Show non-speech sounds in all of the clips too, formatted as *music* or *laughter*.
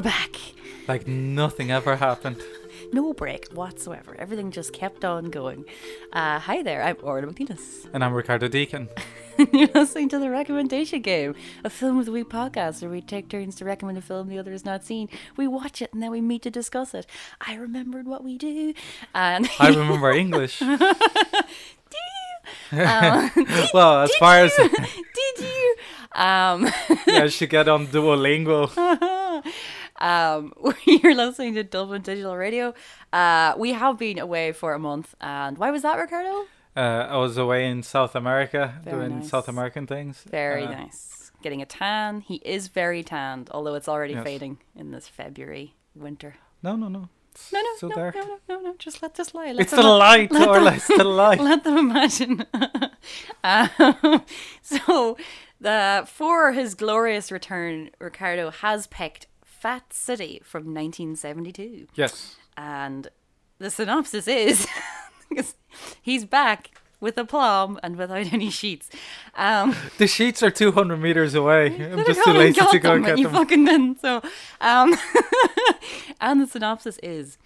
we're back. Like nothing ever happened. No break whatsoever. Everything just kept on going. Uh, hi there, I'm Orla Mc Nelis. *laughs* And I'm Ricardo Deakin. You're listening to the Recommendation Game, a film of the week podcast where we take turns to recommend a film the other has not seen. We watch it and then we meet to discuss it. I remembered what we do. And I remember *laughs* English. *laughs* um, well, as far as did you? Um, yeah, I should get on Duolingo. Um, *laughs* you're listening to Dublin Digital Radio. Uh, we have been away for a month, and why was that, Ricardo? Uh, I was away in South America Very doing nice. South American things. Very Uh, nice. Getting a tan. He is very tanned, although it's already Yes. fading in this February winter. No, no, no. It's No, no, still no, there. no, no, no, no. Just let this lie. Let It's the light, let them- It's the *laughs* light. Let them imagine. *laughs* um, so, the for his glorious return, Ricardo has picked Fat City from 1972, Yes. and the synopsis is *laughs* he's back with aplomb and without any sheets. Um, *laughs* The sheets are 200 meters away. I'm just too lazy to go them, and get and you them. fucking didn't. So, um, *laughs* and the synopsis is.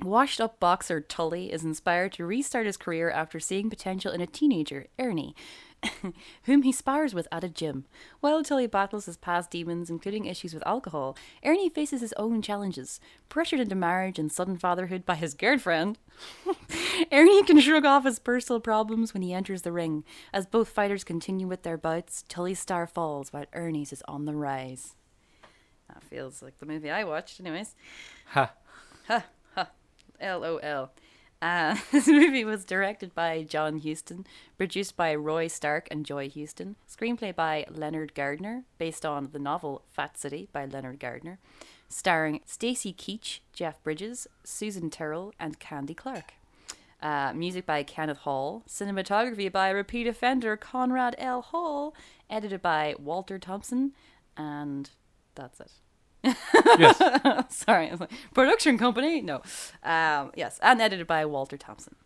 Washed up boxer Tully is inspired to restart his career after seeing potential in a teenager, Ernie, *laughs* whom he spars with at a gym. While Tully battles his past demons, including issues with alcohol, Ernie faces his own challenges. Pressured into marriage and sudden fatherhood by his girlfriend, *laughs* Ernie can shrug off his personal problems when he enters the ring. As both fighters continue with their bouts, Tully's star falls while Ernie's is on the rise. That feels like the movie I watched, anyways. Ha. Ha. Ha. LOL. Uh, *laughs* this movie was directed by John Huston, produced by Ray Stark and Joy Huston, screenplay by Leonard Gardner, based on the novel Fat City by Leonard Gardner, starring Stacy Keach, Jeff Bridges, Susan Tyrrell, and Candy Clark. Uh, music by Kenneth Hall, cinematography by repeat offender Conrad L. Hall, edited by Walter Thompson, and that's it. Yes. *laughs* Sorry, like, production company. No, um, yes, and edited by Walter Thompson.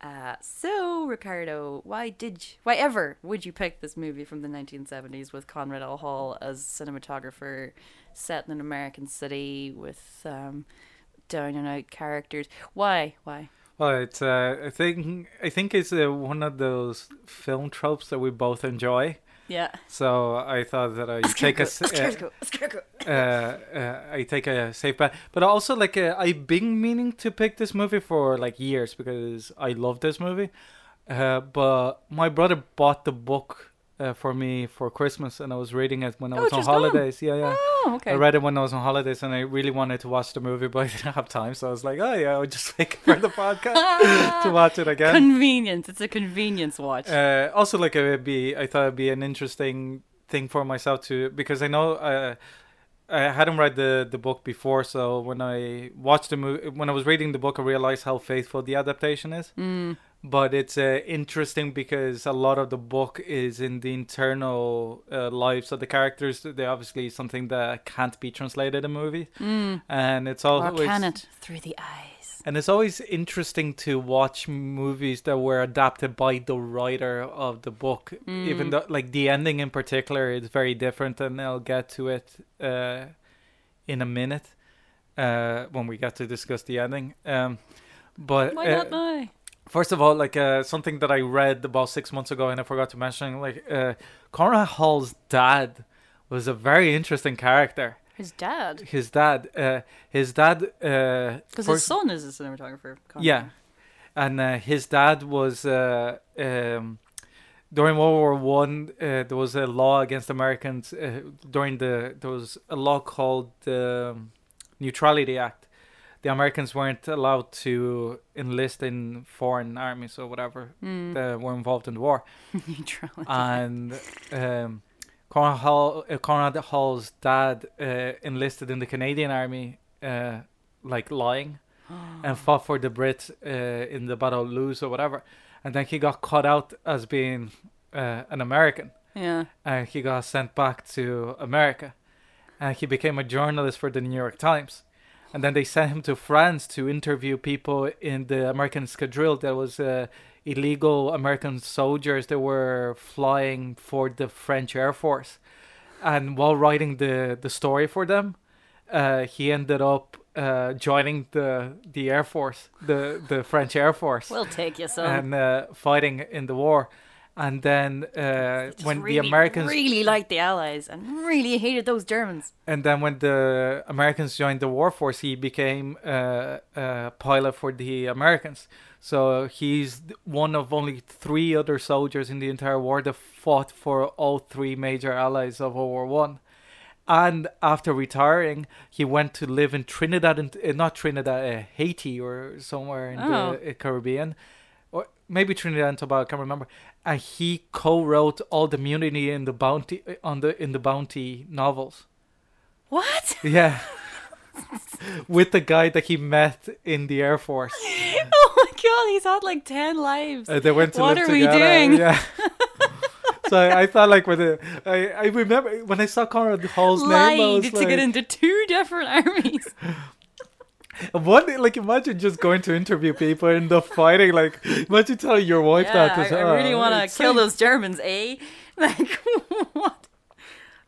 Uh, so Ricardo, why did you, why ever would you pick this movie from the 1970s with Conrad L. Hall as cinematographer, set in an American city with um, down and out characters? Why? Why? Well, it's uh, I think I think it's uh, one of those film tropes that we both enjoy. Yeah. So I thought that I take a *laughs* uh, uh, uh, I take a safe bet. But also, like, uh, I've been meaning to pick this movie for like years because I love this movie. Uh, but my brother bought the book uh, for me for Christmas, and I was reading it when I Oh, was on just gone. holidays. Yeah, yeah. Oh, okay. I read it when I was on holidays, and I really wanted to watch the movie, *laughs* but I didn't have time. So I was like, "Oh yeah, I'll just *laughs* wait for the podcast *laughs* to watch it again." Convenience. It's a convenience watch. Uh, also, like it would be, I thought it'd be an interesting thing for myself to because I know uh, I hadn't read the the book before, so when I watched the movie, when I was reading the book, I realized how faithful the adaptation is. Mm. But it's uh, interesting because a lot of the book is in the internal uh, lives of the characters. They obviously something that can't be translated in movie, Mm. and it's Or always can it through the eyes? and it's always interesting to watch movies that were adapted by the writer of the book, even though, like, the ending in particular is very different, and I'll get to it uh, in a minute uh, when we get to discuss the ending. Um, but Why uh, not now? First of all, like uh, something that I read about six months ago and I forgot to mention, like uh, Conrad Hall's dad was a very interesting character. His dad. His dad, uh, his dad, uh, Because his son is a cinematographer. Conrad. yeah, and uh, his dad was uh, um, during World War One. Uh, there was a law against Americans. Uh, during the there was a law called the um, Neutrality Act. The Americans weren't allowed to enlist in foreign armies or whatever Mm. that were involved in the war. *laughs* And um, Conrad, Hall, uh, Conrad Hall's dad uh, enlisted in the Canadian Army, uh, like lying, *gasps* and fought for the Brits uh, in the Battle of Loos or whatever. And then he got caught out as being uh, an American, yeah. and he got sent back to America, and he became a journalist for the New York Times. And then they sent him to France to interview people in the American escadrille that was uh, illegal American soldiers that were flying for the French Air Force. And while writing the, the story for them, uh, he ended up uh, joining the the air force, the the French air force, We'll take you some. and uh, fighting in the war. And then uh, when really, the Americans really liked the Allies and really hated those Germans. and then when the Americans joined the war force, he became uh, a pilot for the Americans. So he's one of only three other soldiers in the entire war that fought for all three major allies of World War One. And after retiring, he went to live in Trinidad, and uh, not Trinidad, uh, Haiti, or somewhere in Oh. the uh, Caribbean, maybe Trinidad and Tobago. I can't remember. And he co-wrote all the Mutiny in the Bounty on the in the Bounty novels. What? *laughs* Yeah. With the guy that he met in the Air Force. *laughs* oh my god, he's had like 10 lives. Uh, they went to What live are we doing? Yeah. *laughs* so I, I thought like with the I, I remember when I saw Conrad Hall's name, I Lied was to like, get into two different armies. What like imagine just going to interview people and the fighting like imagine telling your wife yeah, that. I, I "Oh, really want to kill safe." those Germans, eh? *laughs* Like, what?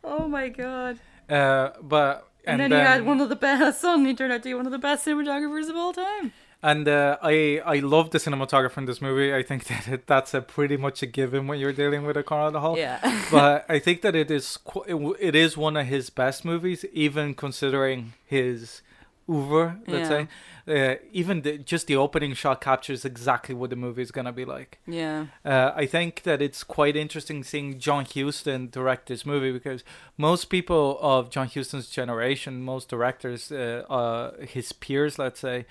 Oh my god. Uh, but And, and, then, you had one of the best, *laughs* suddenly turned out to be one of the best cinematographers of all time. And uh, I I love the cinematographer in this movie. I think *laughs* that it, that's a pretty much a given when you're dealing with a Hall. Yeah. but I think that it is qu- it, it is one of his best movies, even considering his oeuvre. Let's Yeah. say, uh, even the, just the opening shot captures exactly what the movie is gonna be like. yeah. Uh, I think that it's quite interesting seeing John Huston direct this movie because most people of John Huston's generation, most directors, uh, uh, his peers, let's say,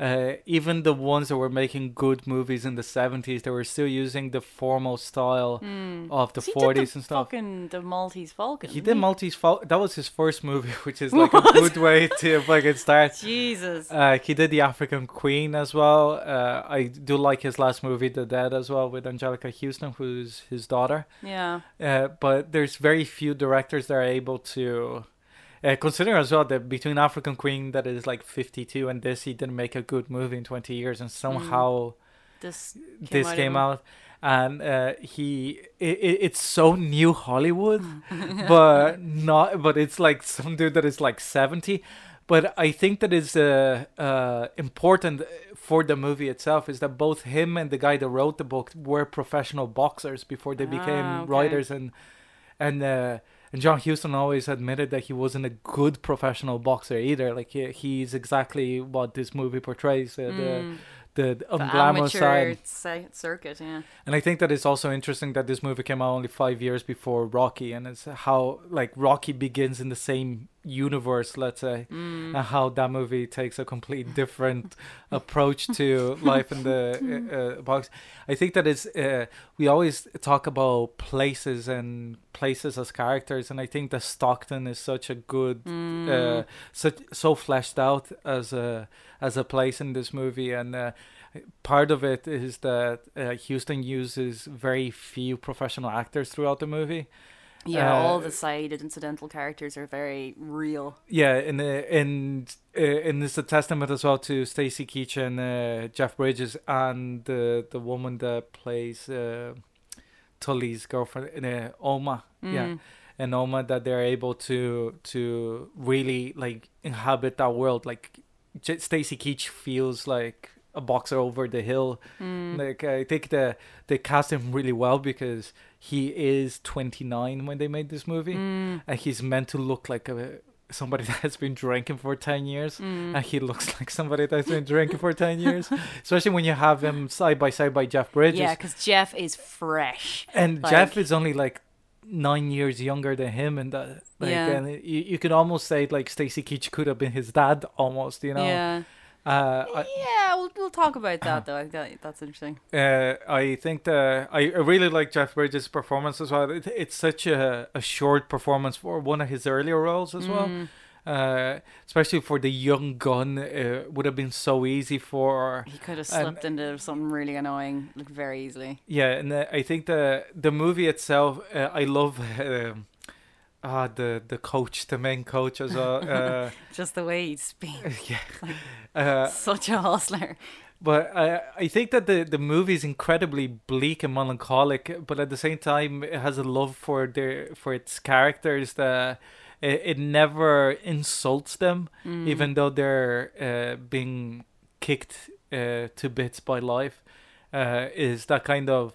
uh, even the ones that were making good movies in the 70s, they were still using the formal style of the. He 40s did the and stuff. Fucking the Maltese Falcon. He did Maltese Fal- That was his first movie, *laughs* which is like a good way to fucking start. Jesus. Uh, he did the African Queen as well. Uh, I do like his last movie, The Dead, as well, with Anjelica Huston, who's his daughter. yeah. Uh, but there's very few directors that are able to. Uh, considering as well that between African Queen, that is like 52, and this, he didn't make a good movie in 20 years, and somehow This came this out came out. And uh, he, it, it's so new Hollywood, *laughs* but not. But it's like some dude that is like 70. But I think that is uh, uh, important for the movie itself is that both him and the guy that wrote the book were professional boxers before they became Ah, okay. writers and and uh, and John Huston always admitted that he wasn't a good professional boxer either. Like he, he's exactly what this movie portrays uh, the the, the. The amateur side. circuit, yeah. And I think that it's also interesting that this movie came out only five years before Rocky, and it's how like Rocky begins in the same universe, let's say, Mm. and how that movie takes a complete *laughs* different approach to *laughs* life in the uh, uh, box. I think that is uh, we always talk about places and places as characters, and I think that Stockton is such a good, Mm. uh, such so fleshed out as a as a place in this movie, and. Uh, Part of it is that uh, Huston uses very few professional actors throughout the movie. Yeah, Uh, all the side incidental characters are very real. Yeah, and uh, and uh, and it's a testament as well to Stacy Keach and uh, Jeff Bridges and the the woman that plays Tully's girlfriend, uh, Oma. Yeah, Mm. and Oma that they're able to to really like inhabit that world. Like J- Stacy Keach feels like a boxer over the hill. Mm. Like I think the they cast him really well because he is 29 when they made this movie, Mm. and he's meant to look like a somebody *laughs* that has been drinking for 10 years. Mm. And he looks *laughs* like somebody that's been drinking for 10 years, *laughs* especially when you have him side by side by Jeff Bridges. Yeah, because Jeff is fresh. and like- Jeff is only like nine years younger than him, and that, like, Yeah. and you, you could almost say like Stacy Keach could have been his dad almost, you know. Yeah. Uh, I, yeah, we'll, we'll talk about that though. I think that, that's interesting. Uh, I think that I, really like Jeff Bridges' performance as well. It, it's such a, a short performance for one of his earlier roles as well. Mm. Uh, especially for the young gun, uh, would have been so easy for. He could have And- slipped into something really annoying like very easily. Yeah, and uh, I think the the movie itself, uh, I love. *laughs* Um, Ah, the the coach, the main coach as well. Uh, *laughs* Just the way he speaks. *laughs* yeah, *laughs* uh, Such a hustler. But I I think that the the movie is incredibly bleak and melancholic, but at the same time it has a love for their for its characters that it, it never insults them, Mm. even though they're uh, being kicked uh, to bits by life. Uh, is that kind of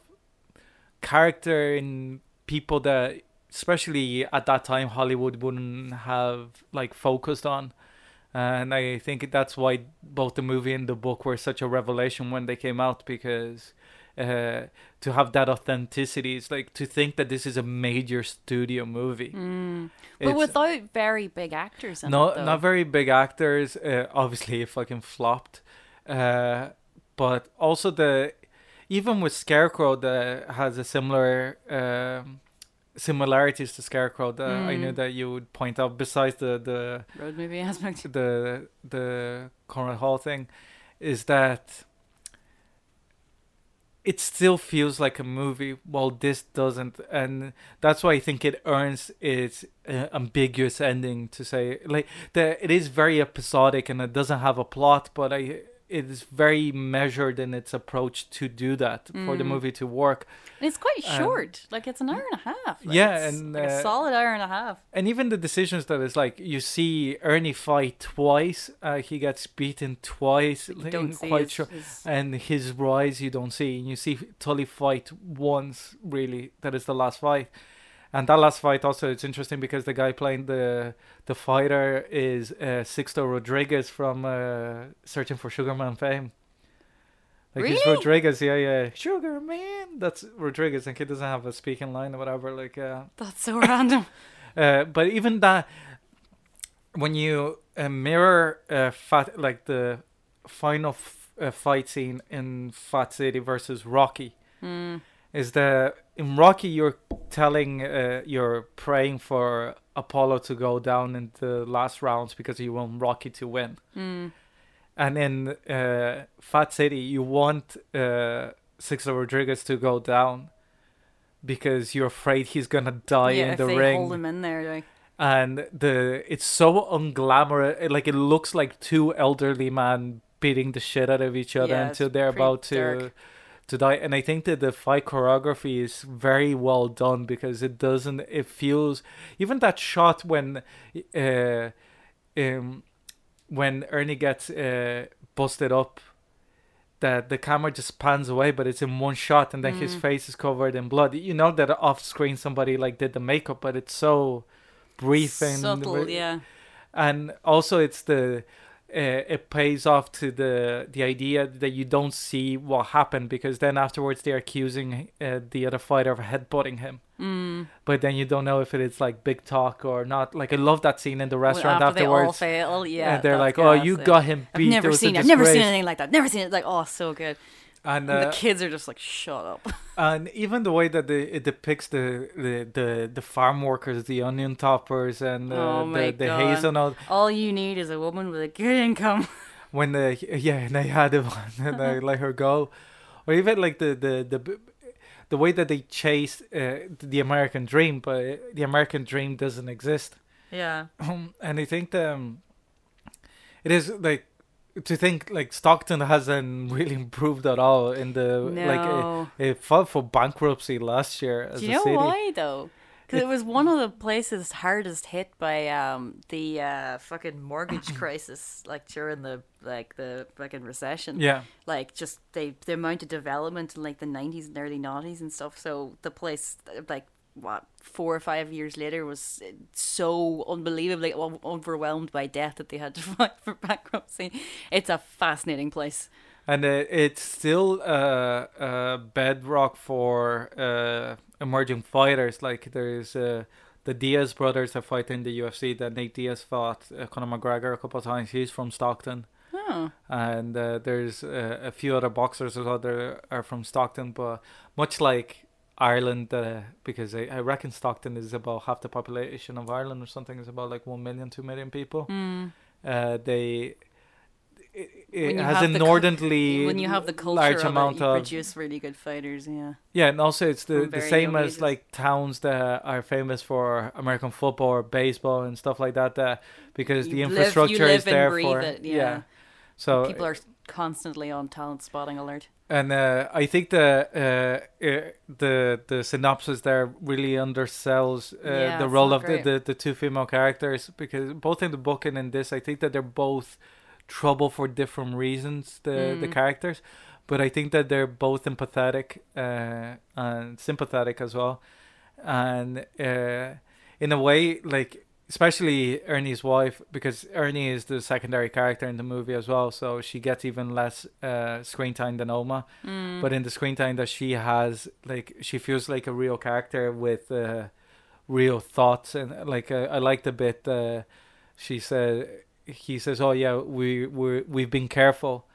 character in people that, especially at that time, Hollywood wouldn't have like focused on. And I think that's why both the movie and the book were such a revelation when they came out because uh, to have that authenticity is like to think that this is a major studio movie. Mm. But without very big actors in no, it, not very big actors. Uh, obviously, it fucking flopped. Uh, but also the even with Scarecrow that has a similar um, similarities to Scarecrow that I knew Mm. that you would point out. Besides the the road movie *laughs* aspect. the the Conrad Hall thing, is that it still feels like a movie while this doesn't and that's why i think it earns its uh, ambiguous ending to say like that it is very episodic and it doesn't have a plot but i it is very measured in its approach to do that for the Mm. movie to work And it's quite Um, short. Like it's an hour and a half. Like, yeah, and, like uh, a solid hour and a half. and even the decisions that it's like you see ernie fight twice uh, he gets beaten twice you don't see quite his, sure his- and his rise you don't see and you see tully fight once really that is the last fight and that last fight also it's interesting because the guy playing the the fighter is uh, Sixto Rodriguez from uh, Searching for Sugar Man fame like he's Really? Rodriguez yeah yeah Sugar Man that's Rodriguez and he doesn't have a speaking line or whatever like uh That's so random. *laughs* uh, but even that, when you uh, mirror uh, Fat, like the final f- uh, fight scene in Fat City versus Rocky, Mm. is that in Rocky you're telling, uh, you're praying for Apollo to go down in the last rounds because you want Rocky to win, Mm. and in uh, Fat City you want uh, Sixto Rodriguez to go down. Because you're afraid he's gonna die yeah, in if the they ring hold him in there, like and the it's so unglamorous it- like it looks like two elderly men beating the shit out of each other Yeah, until they're about to dark. To die and i think that the fight choreography is very well done because it doesn't it feels even that shot when uh um when ernie gets uh busted up that the camera just pans away but it's in one shot and then his Mm. face is covered in blood you know that off screen somebody like did the makeup but it's so brief and subtle, yeah. and also it's the it pays off to the the idea that you don't see what happened because then afterwards they're accusing uh, the other fighter of headbutting him Mm. but then you don't know if it is like big talk or not like i love that scene in the Well, restaurant after they all afterwards fail, yeah. and they're like oh you got him beat I've never seen. I've never seen anything like that. Never seen it. Like, oh, so good. And, And uh, the kids are just like, shut up. *laughs* and even the way that the, it depicts the, the, the, the farm workers, the onion toppers, and uh, Oh the, the God. hazelnut, All you need is a woman with a good income. *laughs* when the yeah, and they had it *laughs* and they let her go, or even like the the the the way that they chase uh, the American dream, but the American dream doesn't exist. Yeah. and I think um, it is like to think like Stockton hasn't really *laughs* improved at all in the like uh, it, it filed for bankruptcy last year as Do you a know city. why though? Because it was one of the places hardest hit by um the uh fucking mortgage *clears throat* crisis, like during the like the fucking recession. Yeah, Like just they the amount of development in like the nineties and early nineties and stuff. So the place like what four or five years later was so unbelievably overwhelmed by debt that they had to *laughs* fight for bankruptcy. It's a fascinating place. and uh, it's still uh, uh, bedrock for uh, emerging fighters. Like there's uh, the Diaz brothers that fight in the UFC. That Nate Diaz fought uh, Conor McGregor a couple of times. He's from Stockton. Oh, and uh, there's uh, a few other boxers as well that are from Stockton, but much like Ireland, uh, because I, I reckon Stockton is about half the population of Ireland or something. It's about like one million, two million people. mm. Uh, they it, it has have the cul- when you have the culture large amount it, you of produce really good fighters. Yeah. yeah, and also it's the, the same as ages. like towns that are famous for American football or baseball and stuff like that. That because the You you infrastructure live is there for it, yeah. So people are constantly on talent spotting alert. And uh, I think the uh, uh, the the synopsis there really undersells uh, Yeah, the role of the, the, the two female characters because both in the book and in this, I think that they're both trouble for different reasons. The the Mm. characters, but I think that they're both empathetic uh, and sympathetic as well, and uh, in a way, like especially Ernie's wife, because Ernie is the secondary character in the movie as well, so she gets even less uh, screen time than Oma. Mm. But in the screen time that she has, like she feels like a real character with uh, real thoughts, and like uh, I liked a bit. Uh, she said, he says, "Oh yeah, we we we've been careful."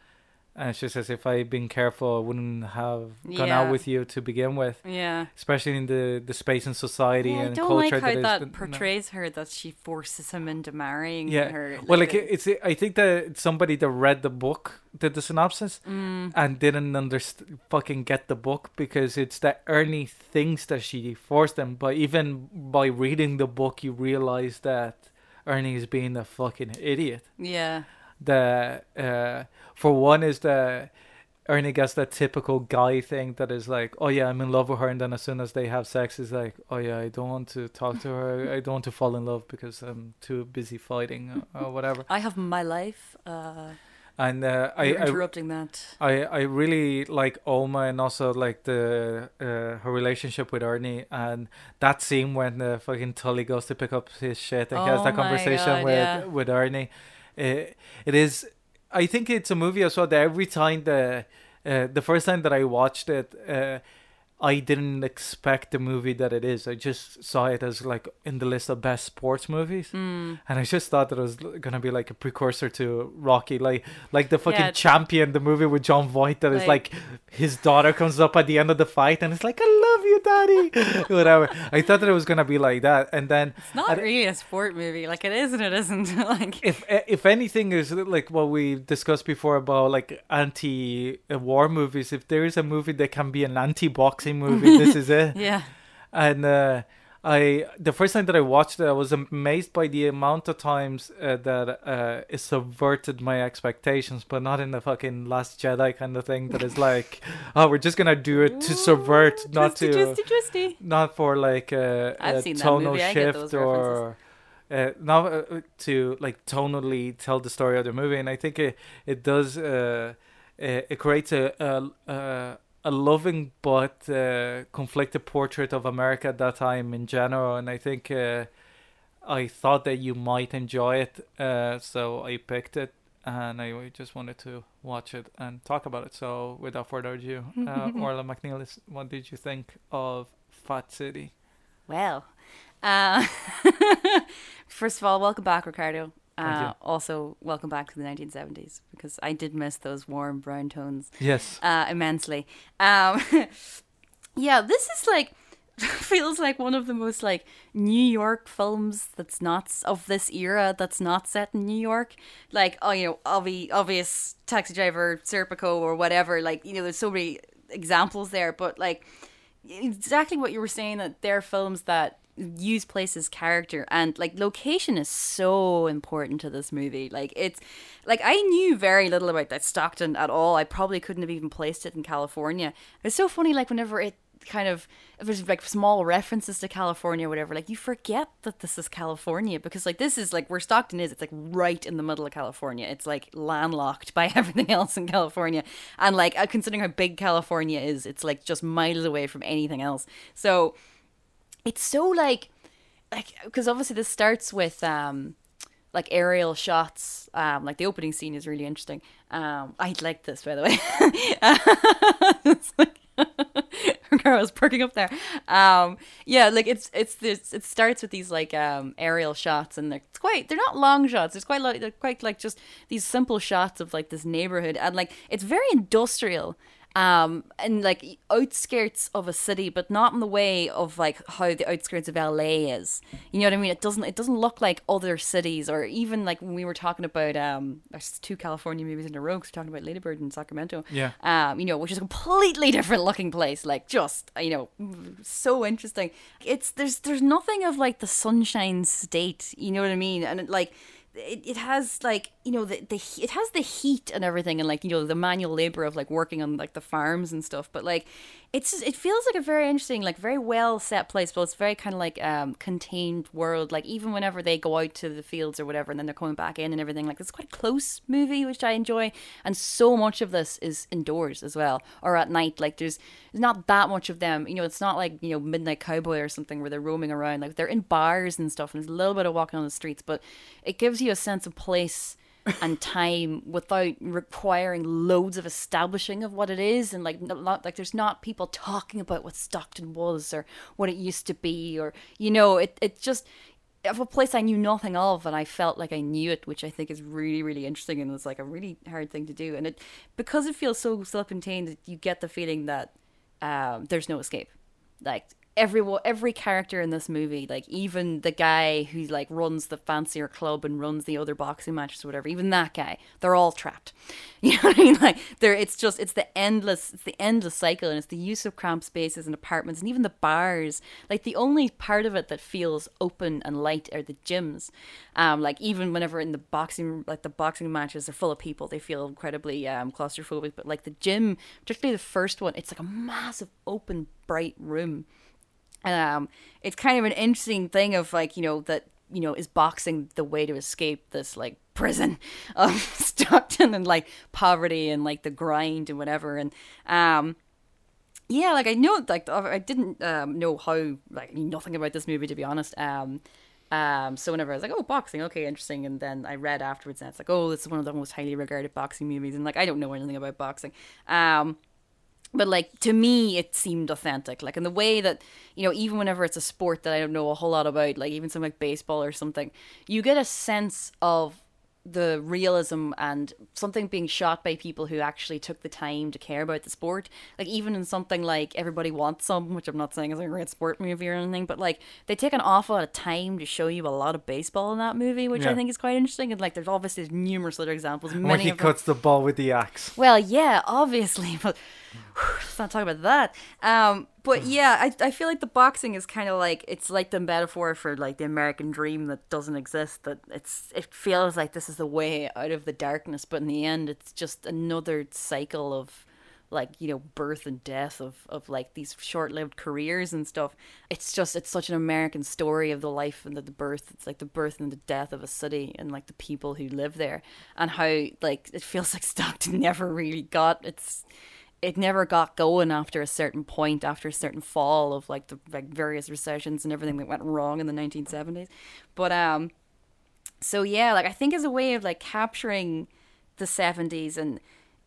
And she says, "If I'd been careful, I wouldn't have gone Yeah. out with you to begin with." yeah. Especially in the, the space and society Yeah, I and don't culture like how that the- no. portrays her. That she forces him into marrying Yeah. her. Well, like it- it's I think that somebody that read the book did the synopsis mm, and didn't underst- fucking get the book because it's that Ernie thinks that she forced him, but even by reading the book, you realize that Ernie is being a fucking idiot. yeah. The uh, for one is the Ernie gets that typical guy thing that is like, oh yeah, I'm in love with her, and then as soon as they have sex, is like, oh yeah, I don't want to talk to her, I don't want to fall in love because I'm too busy fighting or, or whatever. I have my life. Uh, And uh, I, you're I interrupting that. I I really like Oma and also like the uh, her relationship with Ernie and that scene when the fucking Tully goes to pick up his shit and he has Oh that conversation God, with yeah. with Ernie. It, it is. I think it's a movie as well that every time the uh, the first time that I watched it. Uh, I didn't expect the movie that it is. I just saw it as like in the list of best sports movies, Mm. and I just thought that it was gonna be like a precursor to Rocky, like like the fucking it's- champion, the movie with Jon Voight. That is Like- like his daughter comes up at the end of the fight, and it's like, "I love you, daddy," *laughs* whatever. I thought that it was gonna be like that, and then It's not I- really a sport movie. Like it is and it isn't. *laughs* like if if anything is like what we discussed before about like anti-war movies, if there is a movie that can be an anti-boxing movie, this is it. *laughs* yeah. and uh, I the first time that I watched it, I was amazed by the amount of times uh, that uh, it subverted my expectations, but not in the fucking Last Jedi kind of thing. That is *laughs* like, oh, we're just gonna do it to subvert, Ooh, not twisty, to, twisty, twisty. not for like a, I've a tonal I get shift or. Uh, not uh, to like tonally tell the story of the movie, and I think it it does. Uh, it, it creates a a, a a loving but uh, conflicted portrait of America at that time in general, and I think uh, I thought that you might enjoy it, uh, so I picked it, and I just wanted to watch it and talk about it. So, without further ado, uh, *laughs* Orla McNeil, what did you think of Fat City? Well, uh, *laughs* first of all, welcome back, Ricardo. Uh, also, welcome back to the 1970s because I did miss those warm brown tones Yes. uh, immensely. Um, *laughs* yeah, this is like *laughs* feels like one of the most like New York films that's not of this era that's not set in New York. Like oh, you know, obvi- obvious Taxi Driver, Serpico, or whatever. Like you know, there's so many examples there, but like exactly what you were saying that they're films that use places character and like location is so important to this movie. Like it's like i knew very little about that stockton at all. I probably couldn't have even placed it in california. It's so funny like whenever it kind of if there's like small references to california or whatever like you forget that this is california because like this is like where stockton is. It's like right in the middle of california. It's like landlocked by *laughs* everything else in california. And like uh, considering how big california is it's like just miles away from anything else. So it's so like like because obviously this starts with um like aerial shots um like the opening scene is really interesting um i like this by the way *laughs* Girl was perking up there. Um, yeah, like it's it's this. It starts with these like um aerial shots, and they're quite. They're not long shots. It's quite like they're quite like just these simple shots of like this neighborhood, and like it's very industrial um and like outskirts of a city but not in the way of like how the outskirts of LA is. You know what I mean? It doesn't it doesn't look like other cities or even like when we were talking about um there's two California movies in a row 'cause we're talking about Ladybird in Sacramento. Yeah. um you know which is a completely *laughs* different looking place like just you know so interesting. It's there's there's nothing of like the sunshine state you know what I mean? And it, like it, it has like you know the, the it has the heat and everything and like you know the manual labor of like working on like the farms and stuff but like it's it feels like a very interesting like very well set place but it's very kind of like um contained world. Like even whenever they go out to the fields or whatever and then they're coming back in and everything like it's quite a close movie which i enjoy. And so much of this is indoors as well or at night. Like there's there's not that much of them. You know it's not like you know midnight cowboy or something where they're roaming around. Like they're in bars and stuff and there's a little bit of walking on the streets but it gives you a sense of place and time without requiring loads of establishing of what it is and like not like there's not people talking about what Stockton was or what it used to be or you know it it just of a place I knew nothing of and I felt like I knew it which I think is really really interesting and it's like a really hard thing to do. And it because it feels so self-contained you get the feeling that um, there's no escape. Like every every character in this movie like even the guy who like runs the fancier club and runs the other boxing matches or whatever even that guy they're all trapped. *laughs* You know what i mean? Like there it's just it's the endless it's the endless cycle and it's the use of cramped spaces and apartments and even the bars. Like the only part of it that feels open and light are the gyms. Um like even whenever in the boxing like the boxing matches are full of people they feel incredibly um claustrophobic but like the gym particularly the first one it's like a massive open bright room um, it's kind of an interesting thing of like you know that you know is boxing the way to escape this like prison *laughs* of Stockton and like poverty and like the grind and whatever. And um yeah like I know like I didn't um, know how like nothing about this movie to be honest. Um um so whenever I was like oh boxing okay interesting and then I read afterwards and it's like oh this is one of the most highly regarded boxing movies and like I don't know anything about boxing. Um but like to me it seemed authentic. Like in the way that you know even whenever it's a sport that i don't know a whole lot about like even something like baseball or something you get a sense of the realism and something being shot by people who actually took the time to care about the sport. Like even in something like everybody wants some which i'm not saying is a great sport movie or anything but like they take an awful lot of time to show you a lot of baseball in that movie which i think is quite interesting. And like there's obviously numerous other examples when he of them. cuts the ball with the axe. well, yeah, obviously, *laughs* but let's not talk about that. Um, but yeah, I, I feel like the boxing is kind of like it's like the metaphor for like the American dream that doesn't exist. That it's it feels like this is the way out of the darkness, but in the end, it's just another cycle of like you know birth and death of of like these short-lived careers and stuff it's just it's such an american story of the life and the, the birth it's like the birth and the death of a city and like the people who live there and how like it feels like stockton *laughs* never really got its it never got going after a certain point after a certain fall of like the like various recessions and everything that went wrong in the 1970s but um so yeah like i think as a way of like capturing the 70s and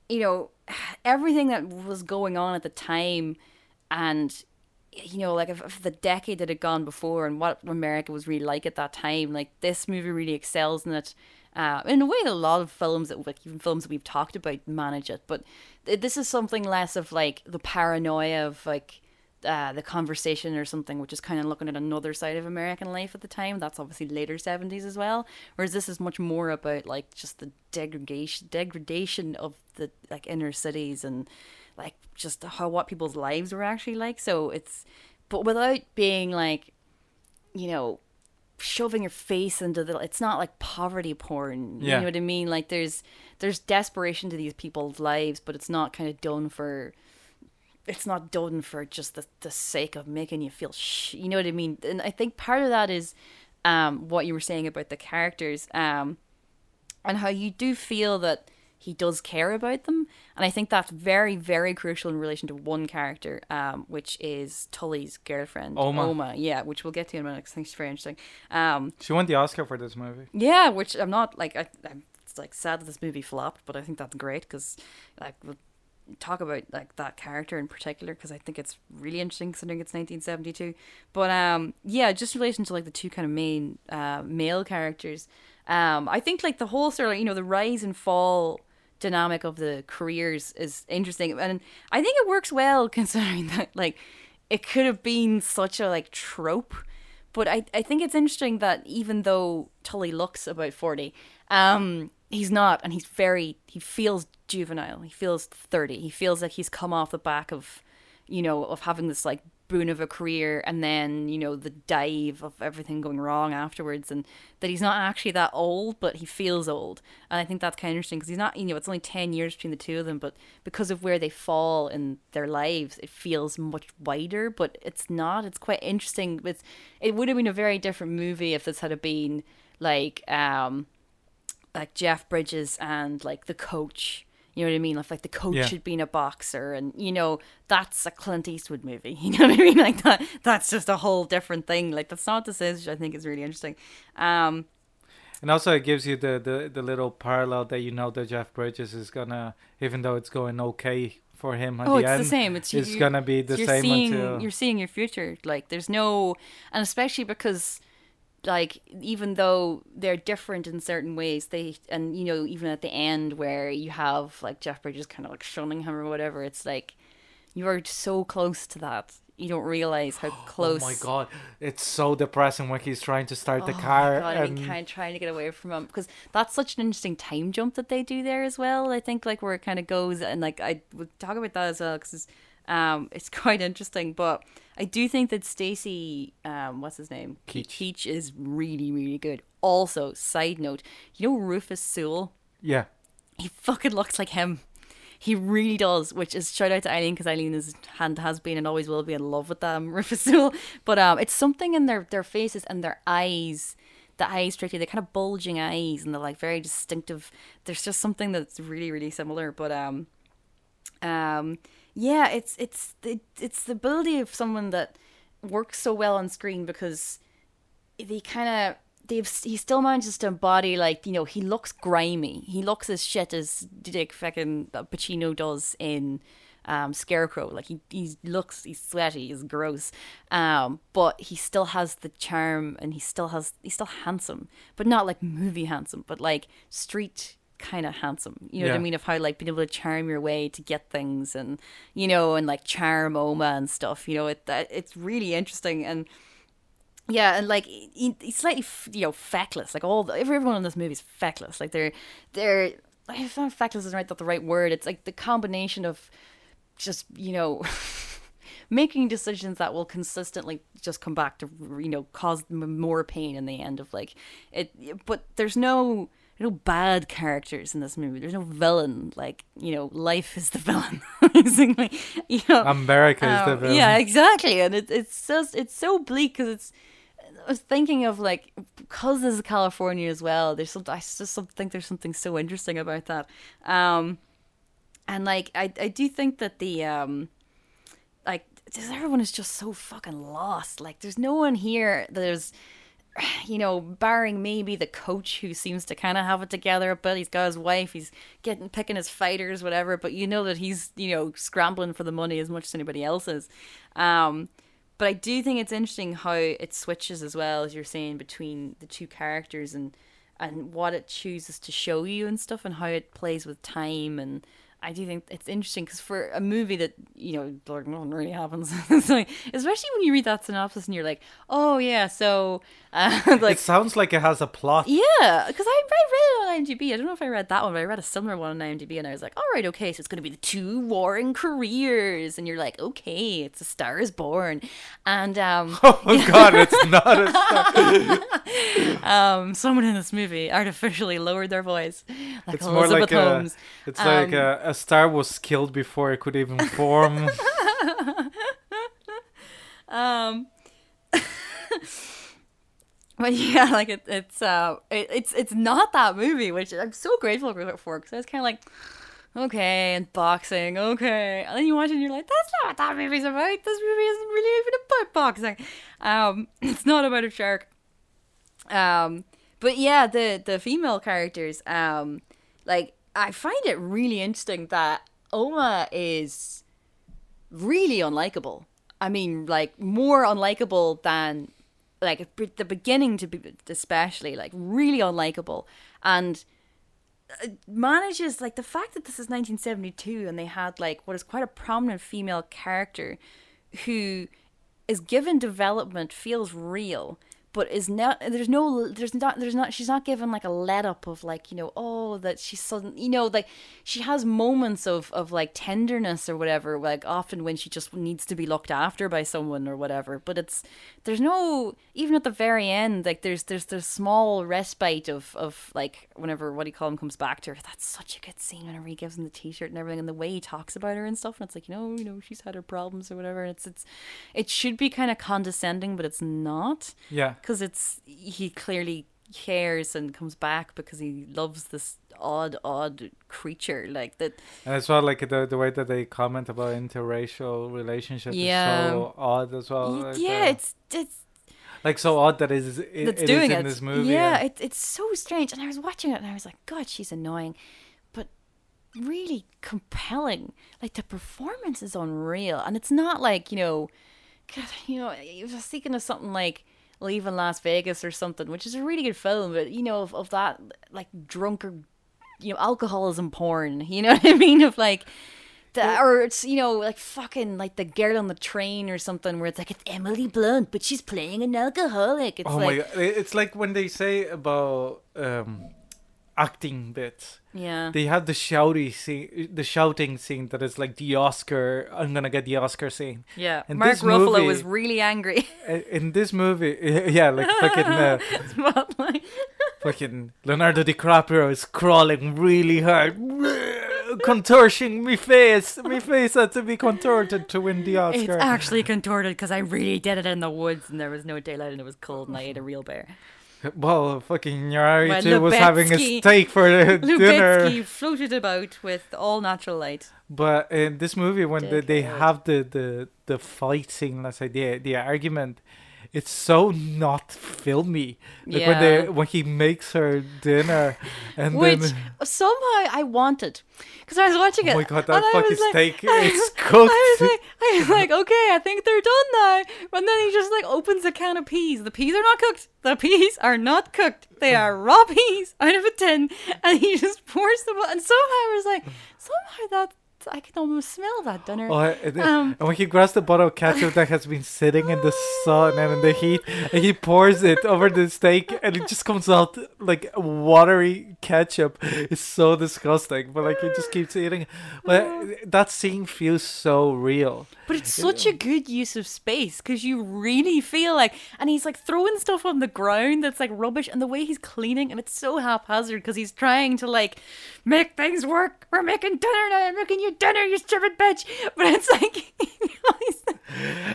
you know *sighs* everything that was going on at the time and you know like if, if the decade that had gone before and what america was really like at that time like this movie really excels in it uh, in a way a lot of films that like even films that we've talked about manage it but th- this is something less of like the paranoia of like uh, the conversation or something, which is kind of looking at another side of American life at the time. That's obviously later seventies as well. Whereas this is much more about like just the degradation, degradation of the like inner cities and like just how what people's lives were actually like. So it's, but without being like, you know, shoving your face into the. It's not like poverty porn. You Yeah. know what I mean? Like there's there's desperation to these people's lives, but it's not kind of done for it's not done for just the, the sake of making you feel sh- you know what i mean and i think part of that is um what you were saying about the characters um and how you do feel that he does care about them and i think that's very very crucial in relation to one character um which is tully's girlfriend Oma. oma yeah which we'll get to in a minute 'cause I think it's very interesting um She won the Oscar for this movie. yeah, which I'm not like I, I'm it's like sad that this movie flopped, but I think that's great because like we'll talk about like that character in particular because I think it's really interesting considering it's 1972. But um, yeah, just in relation to like the two kind of main uh, male characters, um, I think like the whole sort of you know the rise and fall dynamic of the careers is interesting, and I think it works well *laughs* considering that like it could have been such a like trope but I, I think it's interesting that even though Tully looks about 40, um, he's not, and he's very, he feels juvenile. He feels 30. He feels like he's come off the back of, you know, of having this like boon of a career and then you know the dive of everything going wrong afterwards and that he's not actually that old but he feels old. And i think that's kind of interesting because he's not you know it's only 10 years between the two of them but because of where they fall in their lives it feels much wider but it's not. It's quite interesting. It's it would have been a very different movie if this had been like um like jeff bridges and like the coach you know what I mean? If like the coach Yeah. had been a boxer, and you know that's a Clint Eastwood movie. *laughs* You know what I mean? Like that. That's just a whole different thing. Like that's not this is. Which I think is really interesting. Um, And also, it gives you the, the, the little parallel that you know that Jeff Bridges is gonna, even though it's going okay for him at oh, the it's end, the same. It's it's gonna be the you're same seeing, until. you're seeing your future. Like there's no, and especially because like even though they're different in certain ways, they and you know even at the end where you have like Jeff Bridges kind of like shunning him or whatever, it's like you are so close to that. You don't realize how close. *gasps* Oh my god, it's so depressing when he's trying to start the Oh my car God, and and kind of trying to get away from him because that's such an interesting time jump that they do there as well. I think like where it kind of goes and like I would talk about that as well because um *laughs* it's quite interesting. But I do think that Stacy um what's his name Keach. Keach is really really good. Also, side note, you know Rufus Sewell yeah, he fucking looks like him. He really does, which is shout out to Eileen because Eileen is and has been and always will be in love with um *laughs* Rufus Sewell. But um, it's something in their their faces and their eyes. The eyes, tricky. They're kind of bulging eyes, and they're like very distinctive. There's just something that's really, really similar. But um, um, yeah, it's it's it, it's the ability of someone that works so well on screen because they kind of they've he still manages to embody like you know he looks grimy. He looks as shit as Dick fucking Pacino does in um, Scarecrow. Like he he looks he's sweaty he's gross. Um but he still has the charm and he still has he's still handsome. But not like movie handsome but like street kind of handsome you know what I mean of how like being able to charm your way to get things and you know and like charm Oma and stuff you know it that it's really interesting and yeah, and like he, he's slightly, you know, feckless. Like all the, everyone in this movie is feckless. Like they're they're if not feckless isn't right not the right word. It's like the combination of just you know *laughs* making decisions that will consistently just come back to you know cause more pain in the end of like it. But there's no no bad characters in this movie. There's no villain. Like you know, life is the villain. *laughs* Basically, you know. America is the Um, villain. Yeah, exactly, and it, it's just it's so bleak because it's. I was thinking of like because this is California as well. There's some I just think there's something so interesting about that, um, and like I I do think that the um, like everyone is just so fucking lost. Like there's no one here. There's *sighs* you know, barring maybe the coach who seems to kind of have it together, but he's got his wife, he's getting picking his fighters, whatever. But you know that he's you know scrambling for the money as much as anybody else is. Um, but I do think it's interesting how it switches as well as you're saying between the two characters and and what it chooses to show you and stuff and how it plays with time and I do think it's interesting because for a movie that you know like nothing really happens, *laughs* like, especially when you read that synopsis and you're like, oh yeah, so uh, *laughs* like it sounds like it has a plot. yeah, because I, I read it on IMDb. I don't know if I read that one, but I read a similar one on IMDb, and I was like, all right, okay, so it's going to be the two warring careers, and you're like, okay, it's a Star is Born, and um, *laughs* Oh god, it's not a star. um, someone in this movie artificially lowered their voice, like It's Elizabeth like a, Holmes. it's like Um, a, star was killed before it could even form. *laughs* Um, *laughs* but yeah, like it, it's uh, it, it's it's not that movie, which I'm so grateful for because I was kind of like, okay, and boxing, okay, and then you watch it and you're like, that's not what that movie's about. This movie isn't really even about boxing. Um, *clears throat* it's not about a shark. Um, but yeah, the the female characters, um, like I find it really interesting that Oma is really unlikable. I mean, like more unlikable than like the beginning to be especially like really unlikable and uh, manages like the fact that this is 1972 and they had like what is quite a prominent female character who is given development feels real but is not there's no there's not there's not she's not given like a let up of like you know oh that she's sudden you know like she has moments of of like tenderness or whatever like often when she just needs to be looked after by someone or whatever but it's there's no even at the very end like there's there's there's small respite of of like whenever what do you call him comes back to her that's such a good scene whenever he gives him the t-shirt and everything and the way he talks about her and stuff and it's like you know you know she's had her problems or whatever and it's it's it should be kind of condescending but it's not Yeah. Because it's he clearly cares and comes back because he loves this odd odd creature like that And as well, like the the way that they comment about interracial relationships Yeah. is so odd as well. Like, yeah uh, it's it's like so odd that it is it, that's it is doing in it this movie. yeah and- it, it's so strange and i was watching it and i was like god she's annoying but really compelling like the performance is unreal and it's not like you know God, *laughs* you know I was thinking of something like leaving las vegas or something which is a really good film but you know of, of that like drunker you know alcoholism porn *laughs* you know what i mean of like the, or it's you know like fucking like the girl on the train or something where it's like it's Emily Blunt but she's playing an alcoholic. It's oh like my god! It's like when they say about um, acting bits. yeah They have the shouty scene, the shouting scene that is like the Oscar. I'm gonna get the Oscar scene. yeah. in Mark this Ruffalo movie- was really angry. *laughs* In this movie, *laughs* yeah, like fucking uh, *laughs* fucking Leonardo DiCaprio is crawling really hard, contorting me face. Me face had to be contorted to win the Oscar. it's actually contorted because I really did it in the woods and there was no daylight and it was cold and I ate a real bear. *laughs* Well, fucking Iñárritu was having a Lubezki- steak for the *laughs* dinner. Lubezki floated about with all natural light. But in this movie, when they, they have the, the, the fight scene, let's say the the argument, it's so not filmy. Like when they Yeah. when he makes her dinner, and Which then somehow I wanted because I was watching oh it. oh my god, that fucking was like- steak *laughs* is cooked. I was like, I was like, okay, I think they're done now. And then he just like opens a can of peas. The peas are not cooked. The peas are not cooked. They *laughs* are raw peas out of a tin, and he just pours them. And somehow I was like, somehow that I can almost smell that dinner. Oh, and, Um, and when he grabs the bottle of ketchup that has been sitting in the sun and in the heat, and he pours it over the steak, and it just comes out like watery ketchup. It's so disgusting, but like he just keeps eating. But that scene feels so real. But it's such a good use of space because you really feel like, and he's like throwing stuff on the ground that's like rubbish, and the way he's cleaning, and it's so haphazard because he's trying to like make things work. We're making dinner now. I'm making you dinner, you stupid bitch. But it's like, you know, like,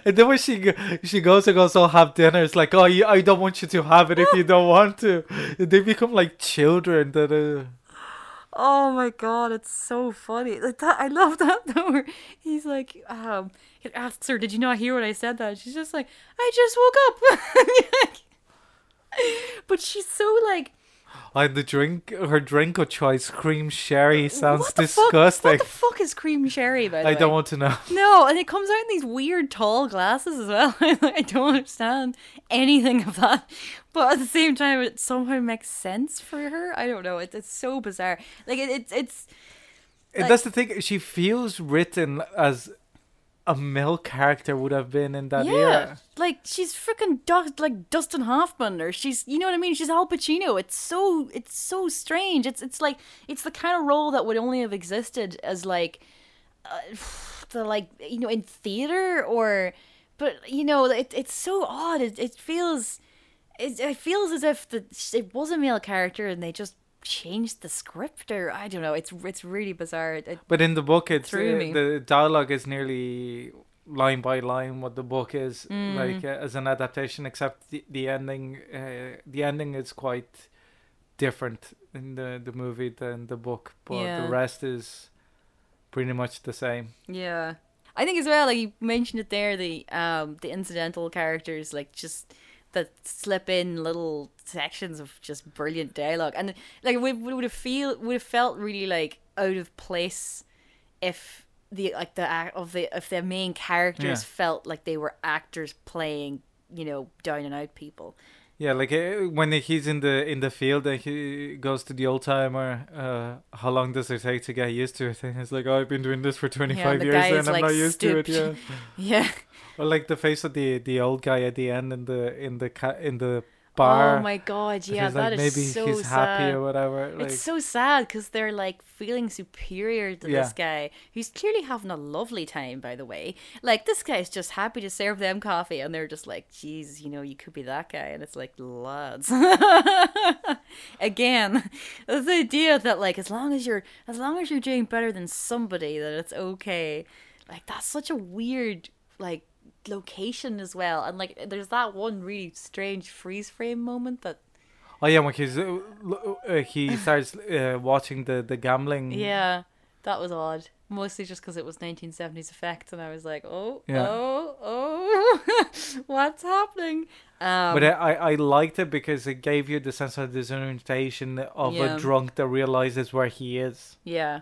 And then when she she goes and goes, "I'll have dinner," it's like, "Oh, I don't want you to have it if you don't want to." They become like children that. Uh, oh my god, it's so funny. Like that, I love *laughs* that though. Where he's like, um, he asks her, "Did you not hear what I said?" That she's just like, "I just woke up." *laughs* but she's so like. *gasps* like the drink, her drink of choice, cream sherry, sounds disgusting. Fuck, what the fuck is cream sherry? By the I way? don't want to know. *laughs* No, and it comes out in these weird tall glasses as well. I don't understand anything of that, but at the same time, it somehow makes sense for her. I don't know. It's it's so bizarre. Like it, it's it's Like- that's the thing. She feels written as a male character would have been in that yeah, era. like she's freaking du- like Dustin Hoffman, or she's you know what I mean. She's Al Pacino. It's so it's so strange. It's it's like it's the kind of role that would only have existed as like uh, *sighs* the like you know in theater or but you know it, it's so odd. It it feels it, it feels as if the it was a male character and they just changed the script or I don't know. It's it's really bizarre. It, But in the book, it's uh, the dialogue is nearly line by line what the book is Mm. like uh, as an adaptation, except the, the ending. Uh, the ending is quite different in the the movie than the book, but Yeah. the rest is pretty much the same. Yeah. I think as well, like you mentioned it there, the um the incidental characters, like just that slip in little sections of just brilliant dialogue, and like we would have feel would have felt really like out of place if the like the act of the if the main characters Yeah. felt like they were actors playing you know down and out people. Yeah, like uh, when he's in the in the field and he goes to the old timer. Uh, how long does it take to get used to it? And he's like, "Oh, I've been doing this for twenty five the years and I'm not used to it." Yeah. *laughs* Yeah, Or like the face of the the old guy at the end in the in the ca- in the bar. Oh my god, yeah, he's that like, is maybe so he's sad. happy or whatever. Like, it's so sad because they're like feeling superior to Yeah. this guy who's clearly having a lovely time, by the way. Like, this guy's just happy to serve them coffee, and they're just like, geez, you know, you could be that guy. And it's like, lads. *laughs* Again, the idea that, like, as long as you're, as long as you're doing better than somebody, that it's okay. Like, that's such a weird, like, location as well. And, like, there's that one really strange freeze frame moment that oh yeah, when he's uh, uh, he starts uh, watching the the gambling. Yeah, that was odd. Mostly just because it was 1970s effects, and I was like, oh, Yeah. oh, oh, *laughs* what's happening? Um, But I, I I liked it because it gave you the sense of disorientation of Yeah. a drunk that realizes where he is. yeah,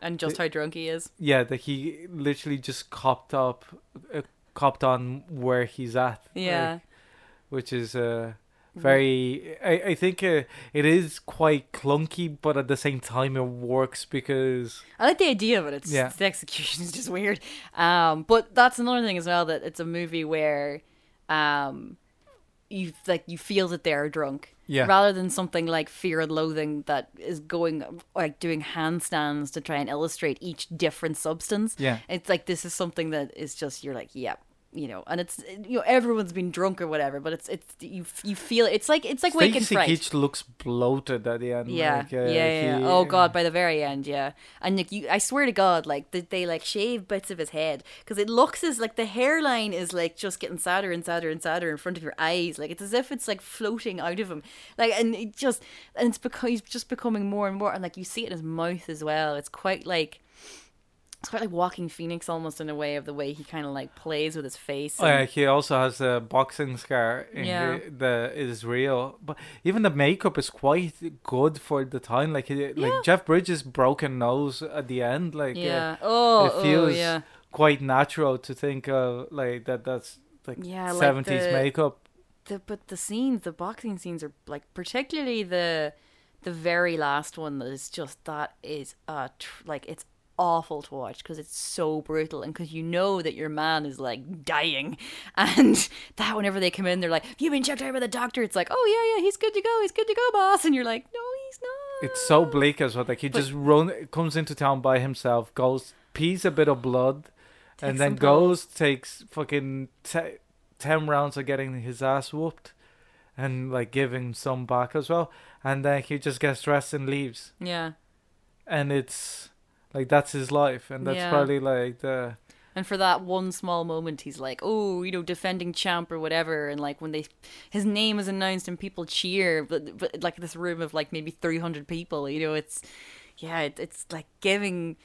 and just how drunk he is. Yeah, that he literally just copped up, uh, copped on where he's at. Yeah, like, which is uh, very. I I think uh, it is quite clunky, but at the same time it works because I like the idea of it. It's Yeah. the execution is just weird. Um, but that's another thing as well that it's a movie where, um, you like you feel that they're drunk. Yeah. Rather than something like Fear and Loathing that is going like doing handstands to try and illustrate each different substance. Yeah. It's like this is something that is just you're like, yeah, you know, and it's you know everyone's been drunk or whatever, but it's it's you you feel it's like it's like Stacy Fright. Keach looks bloated at the end. Yeah, like, uh, yeah, yeah, yeah. he- Oh god, by the very end, yeah. And like you, I swear to God, like they, they like shave bits of his head because it looks as like the hairline is like just getting sadder and sadder and sadder in front of your eyes. Like it's as if it's like floating out of him. Like and it just and it's because he's just becoming more and more and like you see it in his mouth as well. It's quite like. It's quite like Joaquin Phoenix almost in a way of the way he kind of like plays with his face. Oh, yeah, he also has a boxing scar in Yeah. yeah. that is real. But even the makeup is quite good for the time. Like he, Yeah. like Jeff Bridges' broken nose at the end. Like uh, yeah. Oh, it oh, feels yeah. quite natural to think of like that. That's like Yeah, like seventies the- makeup. the but the scenes, the boxing scenes are like particularly the the very last one that is just that is uh tr- like it's awful to watch because it's so brutal and because you know that your man is like dying. *laughs* And that whenever they come in they're like you been checked out by the doctor? It's like oh yeah yeah he's good to go he's good to go boss. And you're like no he's not. It's so bleak as well. Like he But- just run comes into town by himself, goes pees a bit of blood, and then goes takes fucking te- ten rounds of getting his ass whooped, and like giving some back as well, and then he just gets dressed and leaves, yeah. And it's like that's his life, and that's Yeah. probably like the And for that one small moment, he's like, "Oh, you know, defending champ or whatever." And like when they, his name is announced and people cheer, but, but like this room of like maybe three hundred people, you know, it's, yeah, it, it's like giving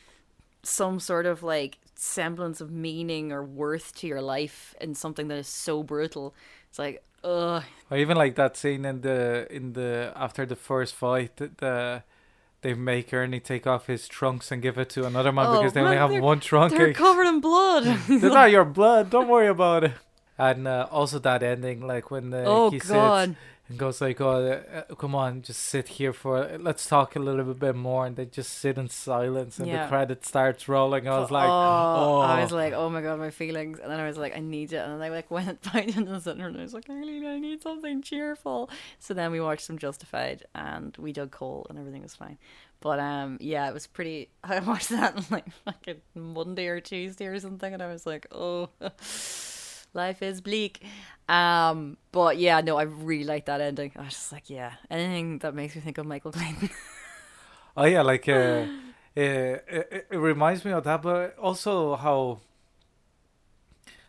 some sort of like semblance of meaning or worth to your life in something that is so brutal. It's like, ugh, or even like that scene in the in the after the first fight, the, the they make Ernie take off his trunks and give it to another man Oh, because they only have one trunk. they're *laughs* covered in blood. They're not your blood. Don't worry about it. And uh, also that ending, like when uh, oh he sits God, and goes like, "Oh, uh, come on, just sit here for. Let's talk a little bit more." And they just sit in silence, and Yeah. the credit starts rolling. I was like, oh, "Oh, I was like, oh my god, my feelings, and then I was like, I need it, and then I like *laughs* went back into the center, and I was like, I really, I need something cheerful. So then we watched some Justified, and we dug coal, and everything was fine. But um, yeah, it was pretty. *laughs* I watched that on *laughs* like fucking Monday or Tuesday or something, and I was like, oh. Life is bleak. Um, but yeah, no, I really like that ending. I was just like, yeah, anything that makes me think of Michael Clayton. *laughs* oh yeah, like uh, uh, it, it reminds me of that, but also how."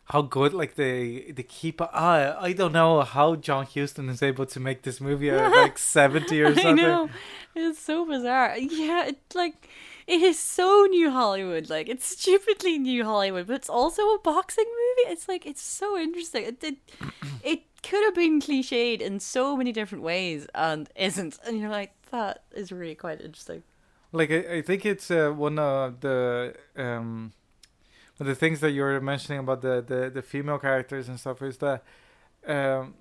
How good, like they they keep. I I don't know how John Huston is able to make this movie at like seventy or *laughs* I something. know. It's so bizarre. Yeah, it like it is so new Hollywood. Like it's stupidly new Hollywood, but it's also a boxing movie. It's like it's so interesting. It it, *clears throat* it could have been cliched in so many different ways and isn't. And you're like, that is really quite interesting. like I, I think it's uh, one of the um one of the things that you were mentioning about the the, the female characters and stuff is that um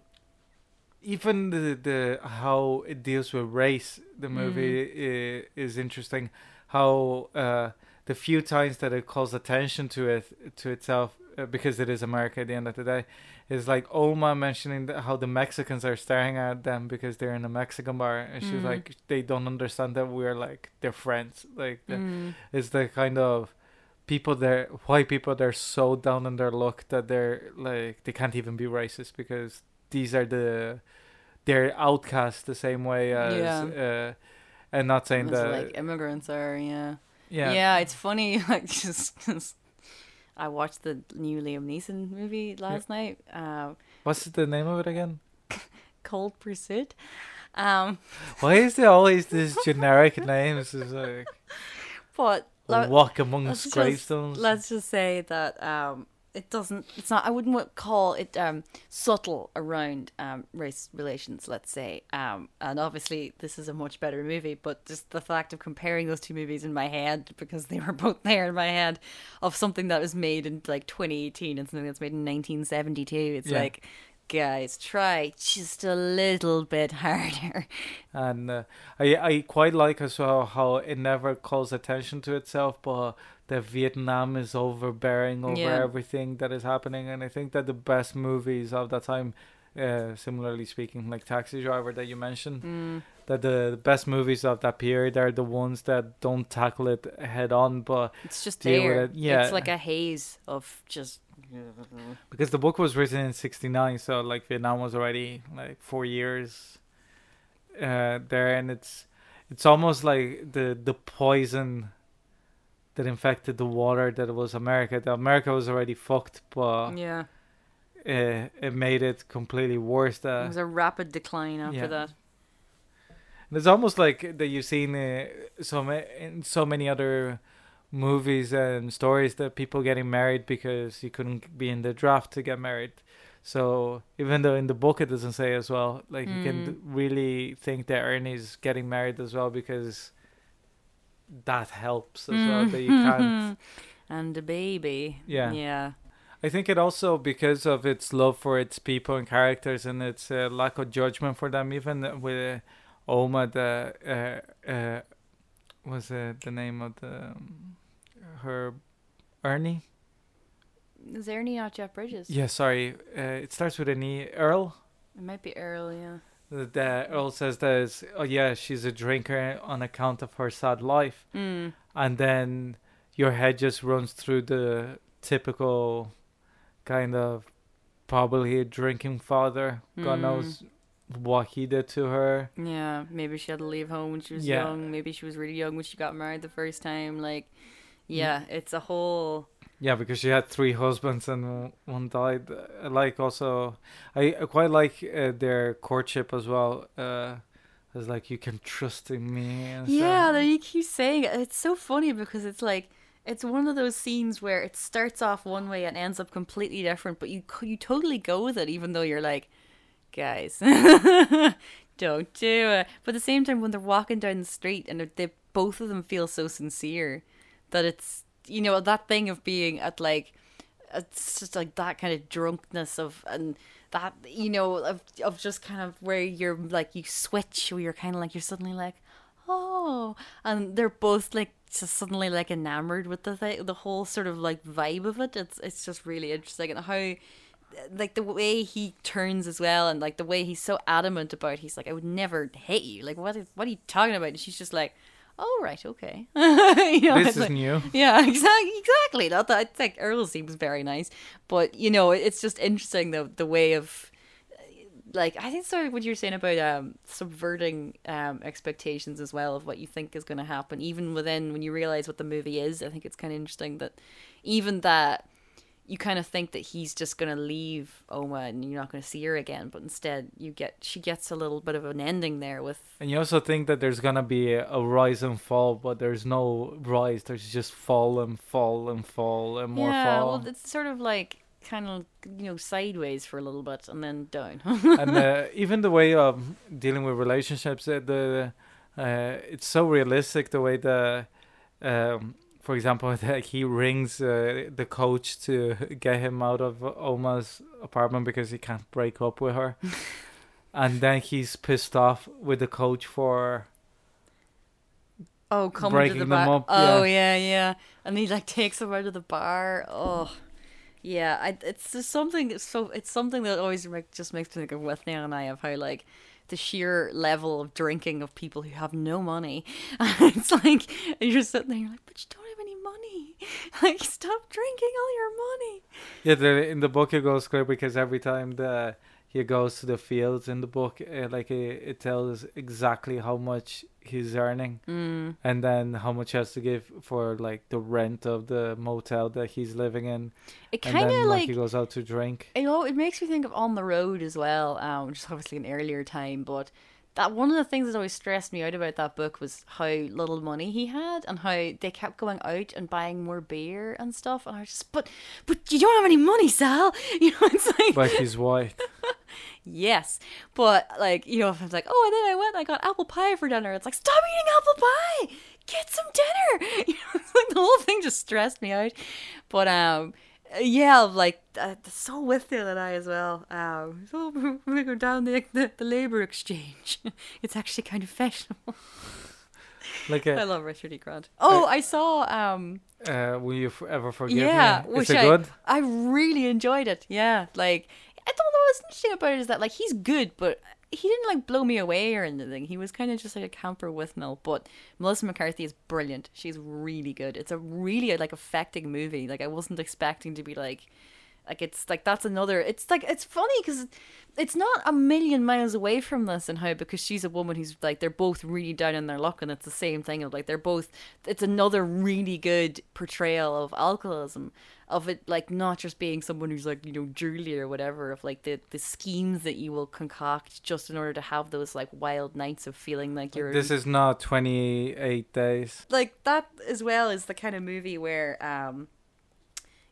even the the how it deals with race the movie i- is interesting how uh the few times that it calls attention to it to itself uh, because it is America at the end of the day, is like Oma mentioning that how the Mexicans are staring at them because they're in a Mexican bar, and she's Mm. like they don't understand that we're like their friends. Like the, Mm. it's the kind of people there, white people, they're so down on their luck that they're like they can't even be racist because these are the they're outcast the same way as uh, and not saying that like immigrants are, yeah. yeah yeah. it's funny, *laughs* like just I watched the new Liam Neeson movie last night, uh, what's the name of it again? *laughs* Cold Pursuit. Um, *laughs* Why is there always these generic names? It's like but like, walk amongst let's just- gravestones. let's just say that um, it doesn't. It's not. I wouldn't call it um, subtle around um, race relations. Let's say. Um, and obviously, this is a much better movie. But just the fact of comparing those two movies in my head because they were *laughs* both there in my head of something that was made in like 2018 and something that's made in 1972. It's Yeah. like. Guys, try just a little bit harder. *laughs* and uh, I I quite like as well how it never calls attention to itself, but that Vietnam is overbearing over Yeah. everything that is happening, and I think that the best movies of that time, uh, similarly speaking, like Taxi Driver that you mentioned, Mm. that the, the best movies of that period are the ones that don't tackle it head on, but It's just there. it, yeah. It's like a haze of just. Because the book was written in '69, so like Vietnam was already like four years uh, there, and it's it's almost like the the poison that infected the water that was America. The America was already fucked, but Yeah. uh, it made it completely worse. It was a rapid decline after yeah. that. it's almost like that you've seen uh, so ma- in so many other movies and stories that people getting married because you couldn't be in the draft to get married. So even though in the book it doesn't say as well, like you can Mm. really think that Ernie's getting married as well because that helps as well that you can't. *laughs* and the baby. Yeah. Yeah. I think it also because of its love for its people and characters and its uh, lack of judgment for them. Even with uh, Oma, the uh, uh, was uh, the name of the um, her Ernie? Is Ernie not Jeff Bridges? Yeah, sorry. Uh, it starts with an E. Earl. It might be Earl, yeah. The, Earl says that oh yeah, she's a drinker on account of her sad life, Mm. and then your head just runs through the typical kind of probably a drinking father. God Mm. knows what he did to her. Yeah. Maybe she had to leave home when she was Yeah. young. Maybe she was really young when she got married the first time. Like, Mm. Yeah, it's a whole. Yeah, because she had three husbands and one died. I like also, I, quite like uh, their courtship as well. Uh, it's like you can trust in me. And Yeah, stuff. that you keep saying it. It's so funny because it's like it's one of those scenes where it starts off one way and ends up completely different, but you you totally go with it, even though you're like, guys, *laughs* don't do it. But at the same time, when they're walking down the street and they both of them feel so sincere that it's you know that thing of being at like it's just like that kind of drunkenness of and that you know of of just kind of where you're like you switch where you're kind of like you're suddenly like oh and they're both like just suddenly like enamored with the thing the whole sort of like vibe of it. It's it's just really interesting and how like the way he turns as well and like the way he's so adamant about he's like I would never hit you. Like what is, what are you talking about? And she's just like oh right okay *laughs* *laughs* you know, this is like- new. yeah, *laughs* exactly. Exactly. Not that I think Earl seems very nice, but you know, it's just interesting the the way of like I think sort of what you're saying about um subverting um expectations as well of what you think is going to happen, even within when you realize what the movie is. I think it's kind of interesting that even that you kind of think that he's just going to leave Oma and you're not going to see her again, but instead you get she gets a little bit of an ending there with And you also think that there's gonna be a, a rise and fall, but there's no rise. There's just fall and fall and fall and more yeah, fall. well, it's sort of like kind of you know sideways for a little bit and then down. *laughs* and uh, even the way of dealing with relationships, uh, the uh, it's so realistic. The way the, um, for example, *laughs* that he rings uh, the coach to get him out of Oma's apartment because he can't break up with her, *laughs* and then he's pissed off with the coach for oh, coming Breaking to the them up, Oh yeah. yeah, yeah. And he like *laughs* takes him out of the bar. Oh, Yeah, I, it's just something. So it's something that always make, just makes me think of Withnail and I of how like the sheer level of drinking of people who have no money. it's like you're sitting there, you're like, but you don't money. *laughs* Like, stop drinking all your money. Yeah, the, in the book it goes clear because every time the he goes to the fields in the book, uh, like it, it tells exactly how much he's earning, Mm. and then how much he has to give for like the rent of the motel that he's living in, It kind of like, like he goes out to drink. you know, it makes me think of On the Road as well, um, which is obviously an earlier time, but that one of the things that always stressed me out about that book was how little money he had and how they kept going out and buying more beer and stuff, and I was just, but, but you don't have any money, Sal. *laughs* You know, it's like, Like his wife. *laughs* yes, but like, you know, if it's like, oh, and then I went, and I got apple pie for dinner. It's like, stop eating apple pie. Get some dinner. *laughs* You know, it's like the whole thing just stressed me out. But um, yeah, like uh, so with the other eye as well. Um, *laughs* so we go down the the, the labor exchange. *laughs* it's actually kind of fashionable. *laughs* Like, I uh, love Richard E. Grant. Oh, I saw um, uh, will you f- ever forgive yeah, me? which Is it I good? I really enjoyed it. Yeah, like I don't know what's interesting about it is that like he's good, but he didn't like blow me away or anything. He was kind of just like a camper Withnail. But Melissa McCarthy is brilliant. She's really good. It's a really like affecting movie. Like I wasn't expecting to be like. Like it's like that's another. It's like it's funny because it's not a million miles away from this and how because she's a woman who's like they're both really down in their luck and it's the same thing of like they're both. It's another really good portrayal of alcoholism of it like not just being someone who's like you know Julie or whatever of like the the schemes that you will concoct just in order to have those like wild nights of feeling like you're This is not 28 days. like that as well is the kind of movie where um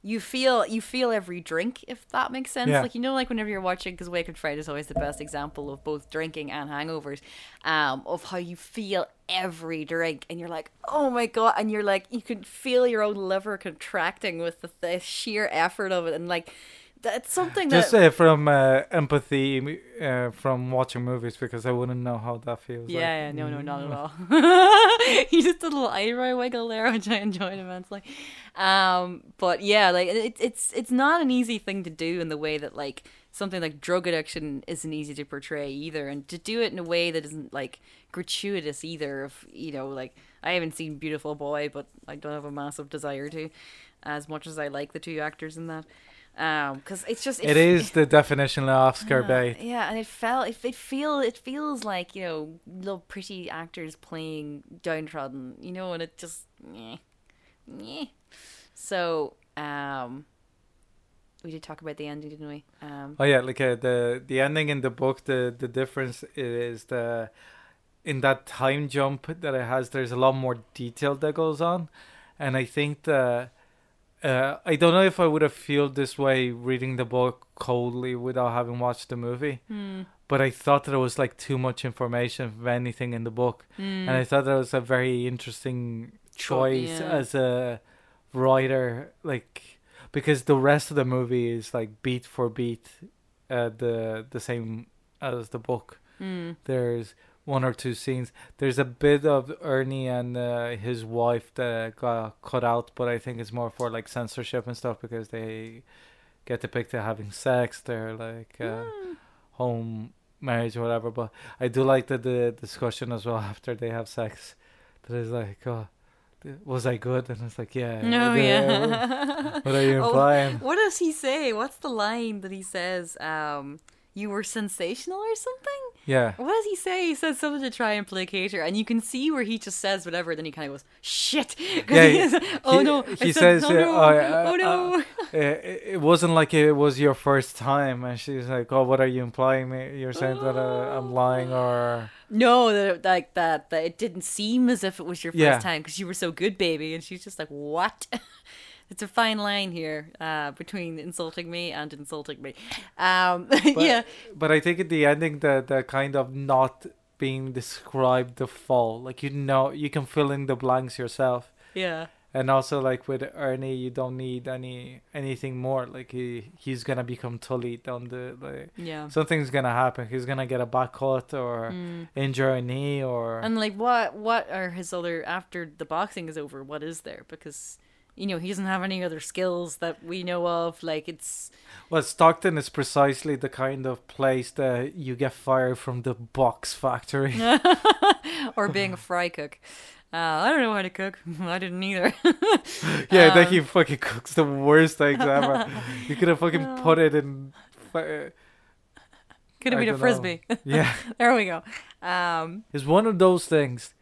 you feel you feel every drink if that makes sense Yeah. like you know like whenever you're watching because Wake and Friday is always the best example of both drinking and hangovers um of how you feel every drink and you're like oh my god and you're like you can feel your own liver contracting with the, the sheer effort of it and like that's something that Just uh, from uh, empathy uh, from watching movies because I wouldn't know how that feels. Yeah, like. yeah, no, no, not at all. *laughs* he just did a little eyebrow wiggle there, which I enjoyed immensely. Um, but yeah, like it, it's it's not an easy thing to do in the way that like something like drug addiction isn't easy to portray either, and to do it in a way that isn't like gratuitous either. Of you know, like I haven't seen Beautiful Boy, but I don't have a massive desire to, as much as I like the two actors in that. Um, because it's just It is the definition of Oscar yeah, bait. Yeah, and it felt it, it feel it feels like you know little pretty actors playing downtrodden, you know, and it just meh, meh. So um, we did talk about the ending, didn't we? Um, Oh yeah, like uh, the the ending in the book, the the difference is the in that time jump that it has. There's a lot more detail that goes on, and I think the uh, I don't know if I would have felt this way reading the book coldly without having watched the movie. hmm, But I thought that it was like too much information of anything in the book, hmm. and I thought that was a very interesting choice yeah. as a writer, like because the rest of the movie is like beat for beat, uh, the the same as the book. Hmm. There's one or two scenes. There's a bit of Ernie and uh, his wife that got cut out, but I think it's more for like censorship and stuff because they get depicted having sex. They're like uh, Hmm. home marriage or whatever. But I do like the, the discussion as well after they have sex. That is like, oh, was I good? And it's like, yeah. No, uh, yeah. *laughs* What are you *laughs* Oh, implying? What does he say? What's the line that he says? Um, you were sensational or something? Yeah. What does he say? He says something to try and placate her, and you can see where he just says whatever, then he kind of goes, shit. *laughs* Yeah, he oh he- no! he I says, "Oh uh, no! oh, uh, oh no!" Uh, it, it wasn't like it was your first time, and she's like, "Oh, what are you implying? Me? You're saying that uh, I'm lying, or *gasps* no, that like that that it didn't seem as if it was your first Yeah. time because you were so good, baby, and she's just like, "What?" *laughs* It's a fine line here uh, between insulting me and insulting me. Um, *laughs* yeah, But I think at the ending, the the kind of not being described the fall, like you know, you can fill in the blanks yourself. yeah, And also, like with Ernie, you don't need any anything more. Like he he's gonna become Tully down the like yeah. something's gonna happen. He's gonna get a back cut or Mm. injure a knee or And like, what what are his other after the boxing is over? What is there? Because you know he doesn't have any other skills that we know of. Like it's Well, Stockton is precisely the kind of place that you get fired from the box factory. *laughs* or being a fry cook. Uh, I don't know how to cook. *laughs* I didn't either. *laughs* yeah, Um, then he fucking cooks the worst things ever. You could have fucking put it in. Could have been a frisbee. Yeah, there we go. Um, it's one of those things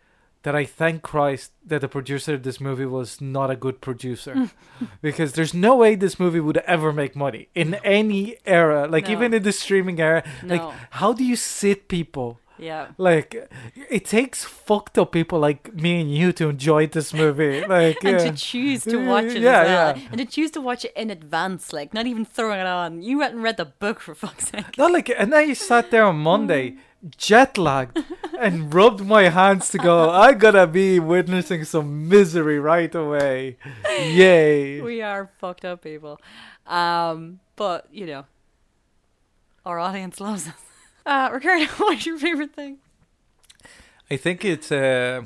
that I thank Christ that the producer of this movie was not a good producer, mm. *laughs* because there's no way this movie would ever make money in any era, like No. even in the streaming era. Like, how do you sit people? yeah. Like, it takes fucked up people like me and you to enjoy this movie. *laughs* Like, And yeah. to choose to watch it Yeah, as well. yeah. And to choose to watch it in advance, like not even throwing it on. You went and read the book for fuck's sake. No, like, and then you sat there on Monday, mm. Jet lagged, *laughs* and rubbed my hands to go. I gotta be witnessing some misery right away. Yay! We are fucked up people. Um, but you know, our audience loves us. *laughs* Uh, Ricardo, *laughs* what's your favorite thing? I think it's a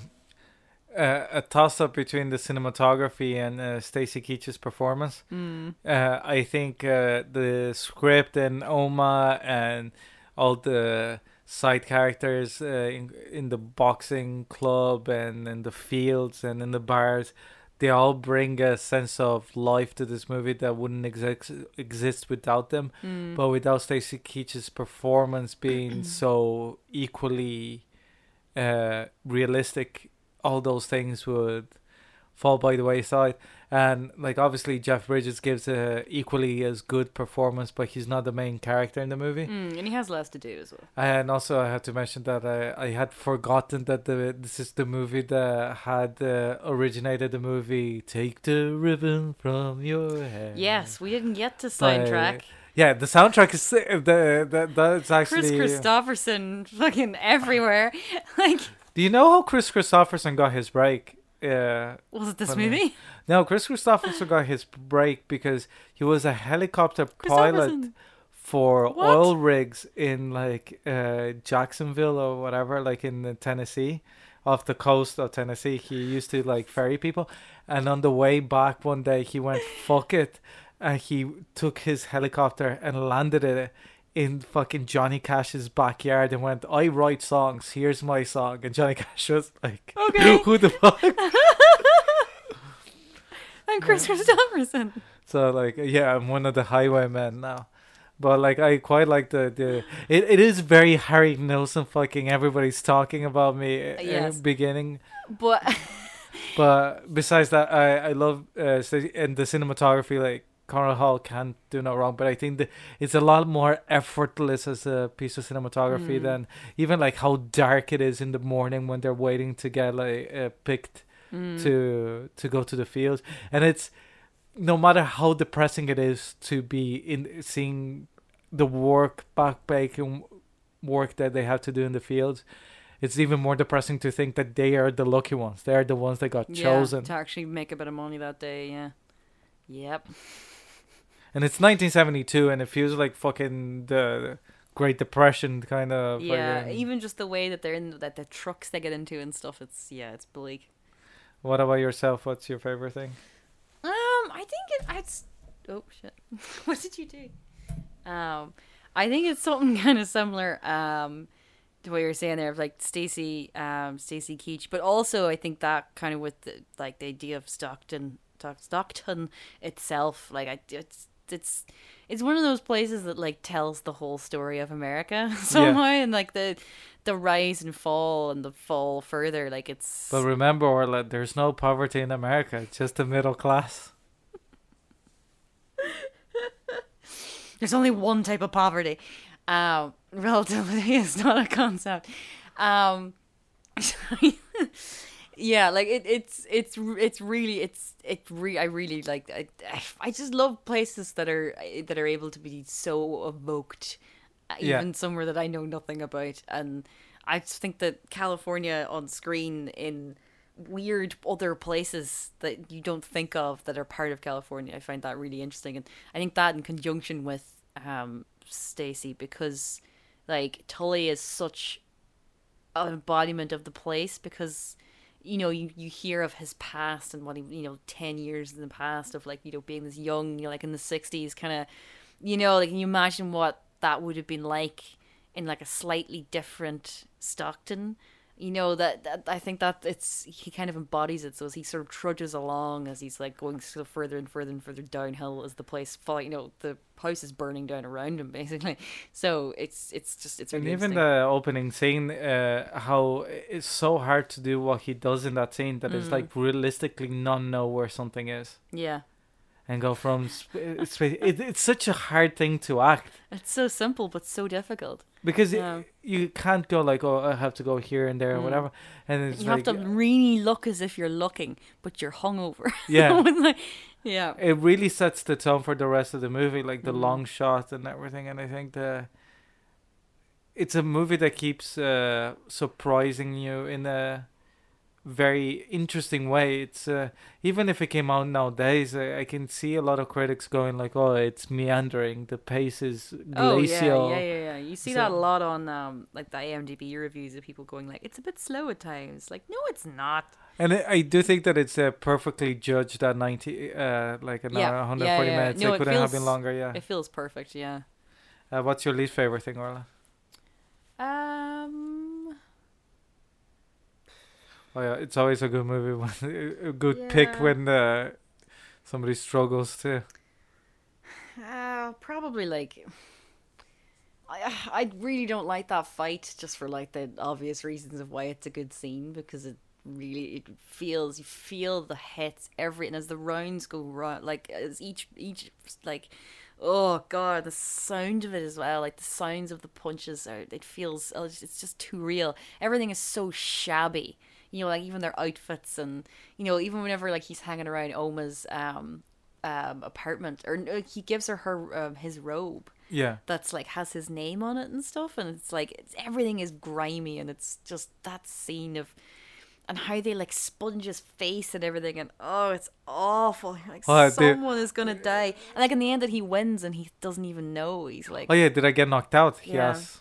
a, a toss up between the cinematography and uh, Stacy Keach's performance. Mm. Uh, I think uh, the script and Oma and all the side characters uh, in, in the boxing club and in the fields and in the bars, they all bring a sense of life to this movie that wouldn't exist exist without them. Mm. But without Stacy Keach's performance being *clears throat* so equally uh, realistic, all those things would fall by the wayside. And like obviously Jeff Bridges gives a equally as good performance, but he's not the main character in the movie. Mm, and he has less to do as well. And also, I have to mention that I, I had forgotten that the this is the movie that had uh, originated the movie "Take the Ribbon from Your Hair." Yes, we didn't get to By- soundtrack. Yeah, the soundtrack is uh, the that that's actually. Kris Kristofferson fucking everywhere. *laughs* like, Do you know how Kris Kristofferson got his break? Uh, was it this Funny. movie? no, Kris Kristofferson got his break because he was a helicopter pilot for What? oil rigs in like uh, Jacksonville or whatever, like in Tennessee, off the coast of Tennessee. He used to like ferry people, and on the way back one day he went fuck it, and he took his helicopter and landed it in fucking Johnny Cash's backyard and went, "I write songs. Here's my song." And Johnny Cash was like, Okay. *laughs* "Who the fuck?" *laughs* I'm Kris Kristofferson. So like yeah, I'm one of the highwaymen now. But like I quite like the the it, it is very Harry Nilsson fucking everybody's talking about me uh, Yes. beginning. But But besides that I I love uh and the cinematography like Conrad Hall can't do no wrong, but I think the, it's a lot more effortless as a piece of cinematography Mm. than even like how dark it is in the morning when they're waiting to get like uh, picked Mm. to to go to the field and it's no matter how depressing it is to be in seeing the work backbreaking work that they have to do in the fields it's even more depressing to think that they are the lucky ones they are the ones that got yeah, chosen to actually make a bit of money that day. Yeah. Yep. And it's 1972 and it feels like fucking the great depression kind of yeah. fucking- Even just the way that they're in that the trucks they get into and stuff. It's yeah, it's bleak. what about yourself what's your favorite thing Um, I think it. It's. Oh shit! *laughs* what did you do? Um, I think it's something *laughs* kind of similar. Um, to what you were saying there of like Stacy, um, Stacy Keach, but also I think that kind of with the, like the idea of Stockton, Stockton itself. Like I, it's it's it's one of those places that like tells the whole story of America *laughs* somehow, and like the the rise and fall and the fall further. Like it's but remember Orla, there's no poverty in america it's just the middle class *laughs* There's only one type of poverty. Um, relativity *laughs* is not a concept. Um, yeah, like it, it's it's it's really it's it re- I really like I, I just love places that are that are able to be so evoked, uh, Yeah. even somewhere that I know nothing about, and I just think that California on screen in weird other places that you don't think of that are part of California. I find that really interesting, and I think that in conjunction with um Stacy because like Tully is such an embodiment of the place because you know you, you hear of his past and what he you know 10 years in the past of like you know being this young you know like in the 60s kind of you know like can you imagine what that would have been like in like a slightly different stockton you know that, that i think that it's he kind of embodies it. So as he sort of trudges along as he's like going of further and further and further downhill as the place fall you know the house is burning down around him *laughs* basically. So it's it's just it's And even the opening scene, uh, how it's so hard to do what he does in that scene that it's Mm. like realistically not know where something is. Yeah and go from sp- uh, space. It, it's such a hard thing to act it's so simple but so difficult because it- you can't go like, oh, I have to go here and there or Mm. whatever, and it's you like, have to really look as if you're looking but you're hungover yeah. *laughs* Yeah it really sets the tone for the rest of the movie, like the Mhm. long shot and everything. And I think the it's a movie that keeps uh, surprising you in a very interesting way. It's uh, even if it came out nowadays, I, I can see a lot of critics going like, "Oh, it's meandering. The pace is glacial." Oh yeah, yeah, yeah, yeah. You see So- that a lot on um like the IMDb reviews of people going like, "It's a bit slow at times." Like, no, it's not. And I, I do think that it's uh, perfectly judged at ninety, uh, like an Yeah, hour, 140 yeah. minutes. No, it couldn't have been longer. Yeah. It feels perfect. Yeah. Uh, what's your least favorite thing, Orla? Um. Oh yeah, it's always a good movie when *laughs* a good pick when uh, somebody struggles too. Uh, probably like. I I really don't like that fight just for like the obvious reasons of why it's a good scene because it really it feels you feel the hits every and as the rounds go round like as each each like oh god the sound of it as well like the sounds of the punches are it feels oh, it's just too real everything is so shabby you know like even their outfits and you know even whenever like he's hanging around Oma's um um apartment or he gives her her um, his robe Yeah, that's like has his name on it and stuff and it's like it's, everything is grimy and it's just that scene of and how they like sponge his face and everything and oh it's awful like Oh, someone is gonna die and like in the end that he wins and he doesn't even know he's like Oh yeah, did I get knocked out? Yeah. Yes.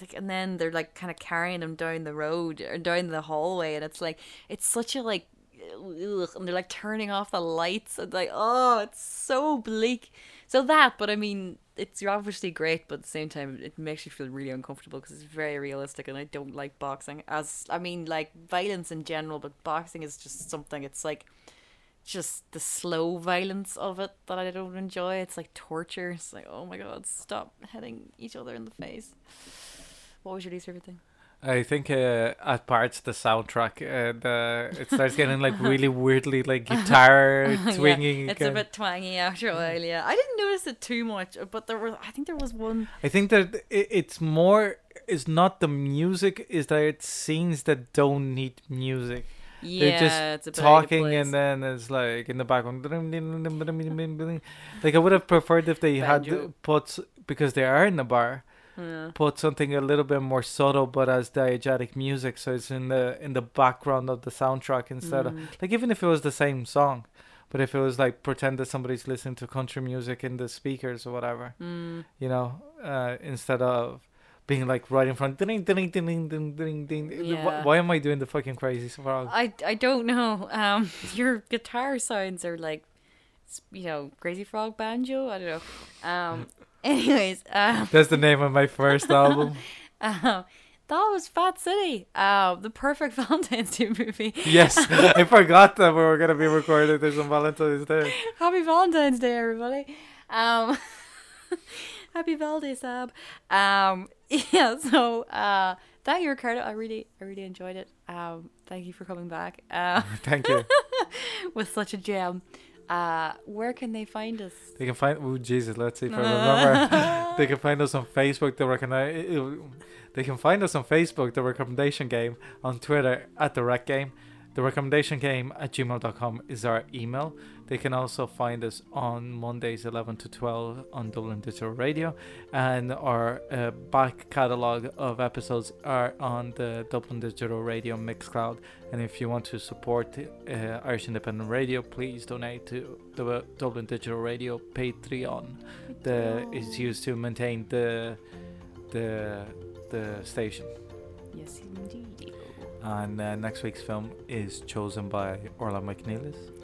Like, and then they're like kind of carrying him down the road or down the hallway, and it's like it's such a like, ugh, and they're like turning off the lights, and like oh, it's so bleak. So that, but I mean, it's obviously great, but at the same time, it makes you feel really uncomfortable because it's very realistic, and I don't like boxing. As I mean, like violence in general, but boxing is just something. It's like just the slow violence of it that I don't enjoy. It's like torture. It's like, oh my god, stop hitting each other in the face. What was your least favorite thing? I think uh, at parts the soundtrack uh, the it starts getting like really *laughs* weirdly like guitar swinging. *laughs* Yeah, it's a bit twangy after a while. Yeah, I didn't notice it too much, but there was. I think there was one. I think that it's more. It's not the music. Is that it's scenes that don't need music. Yeah, just it's a bit out of talking and then it's like in the background like i would have preferred if they *laughs* Banjo. had put because they are in the bar Yeah. put something a little bit more subtle but as diegetic music so it's in the in the background of the soundtrack instead of Mm. like even if it was the same song but if it was like pretend that somebody's listening to country music in the speakers or whatever Mm. you know uh instead of being like right in front ding ding ding ding ding ding ding Yeah. why am i doing the fucking crazy frog I I don't know. Um, *laughs* your guitar sounds are like, you know, Crazy Frog banjo. I don't know. Um, *laughs* anyways, um, That's the name of my first *laughs* album. um, that was Fat City. Um, the perfect *laughs* Valentine's Day movie. Yes, I forgot that we were gonna be recording this on Valentine's Day. Happy Valentine's Day, everybody. Um, happy Valentine's Sab. Um, yeah. So, uh, thank you, Ricardo. I really, I really enjoyed it. Um, thank you for coming back. Uh, Thank you. with such a gem. Uh, where can they find us? They can find. Oh Jesus, let's see if I remember. *laughs* they can find us on Facebook. The recogni- They can find us on Facebook. The recommendation game on Twitter at the rec game. The recommendation game at gmail.com is our email. They can also find us on Mondays 11 to 12 on Dublin Digital Radio. And our uh, back catalogue of episodes are on the Dublin Digital Radio Mixcloud. And if you want to support uh, Irish Independent Radio, please donate to the Dublin Digital Radio Patreon. The is used to maintain the the the station. Yes, indeed. And uh, next week's film is chosen by Orla Mc Nelis.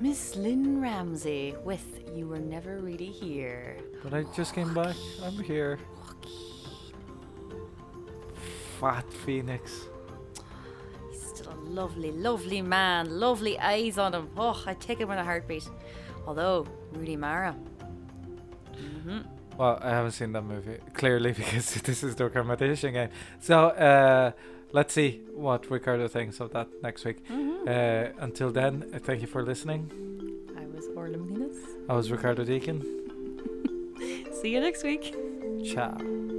Miss Lynne Ramsay with You Were Never Really Here. But I just came back. I'm here. Fat Phoenix. He's still a lovely, lovely man. Lovely eyes on him. Oh, I'd take him in a heartbeat. Although, Rooney Mara. hmm Well, I haven't seen that movie clearly *laughs* because this is the recommendation game. So uh, let's see what Ricardo thinks of that next week. hmm Uh, until then, uh, thank you for listening. I was Orla Mc Nelis. I was Ricardo Deakin. *laughs* See you next week. Ciao.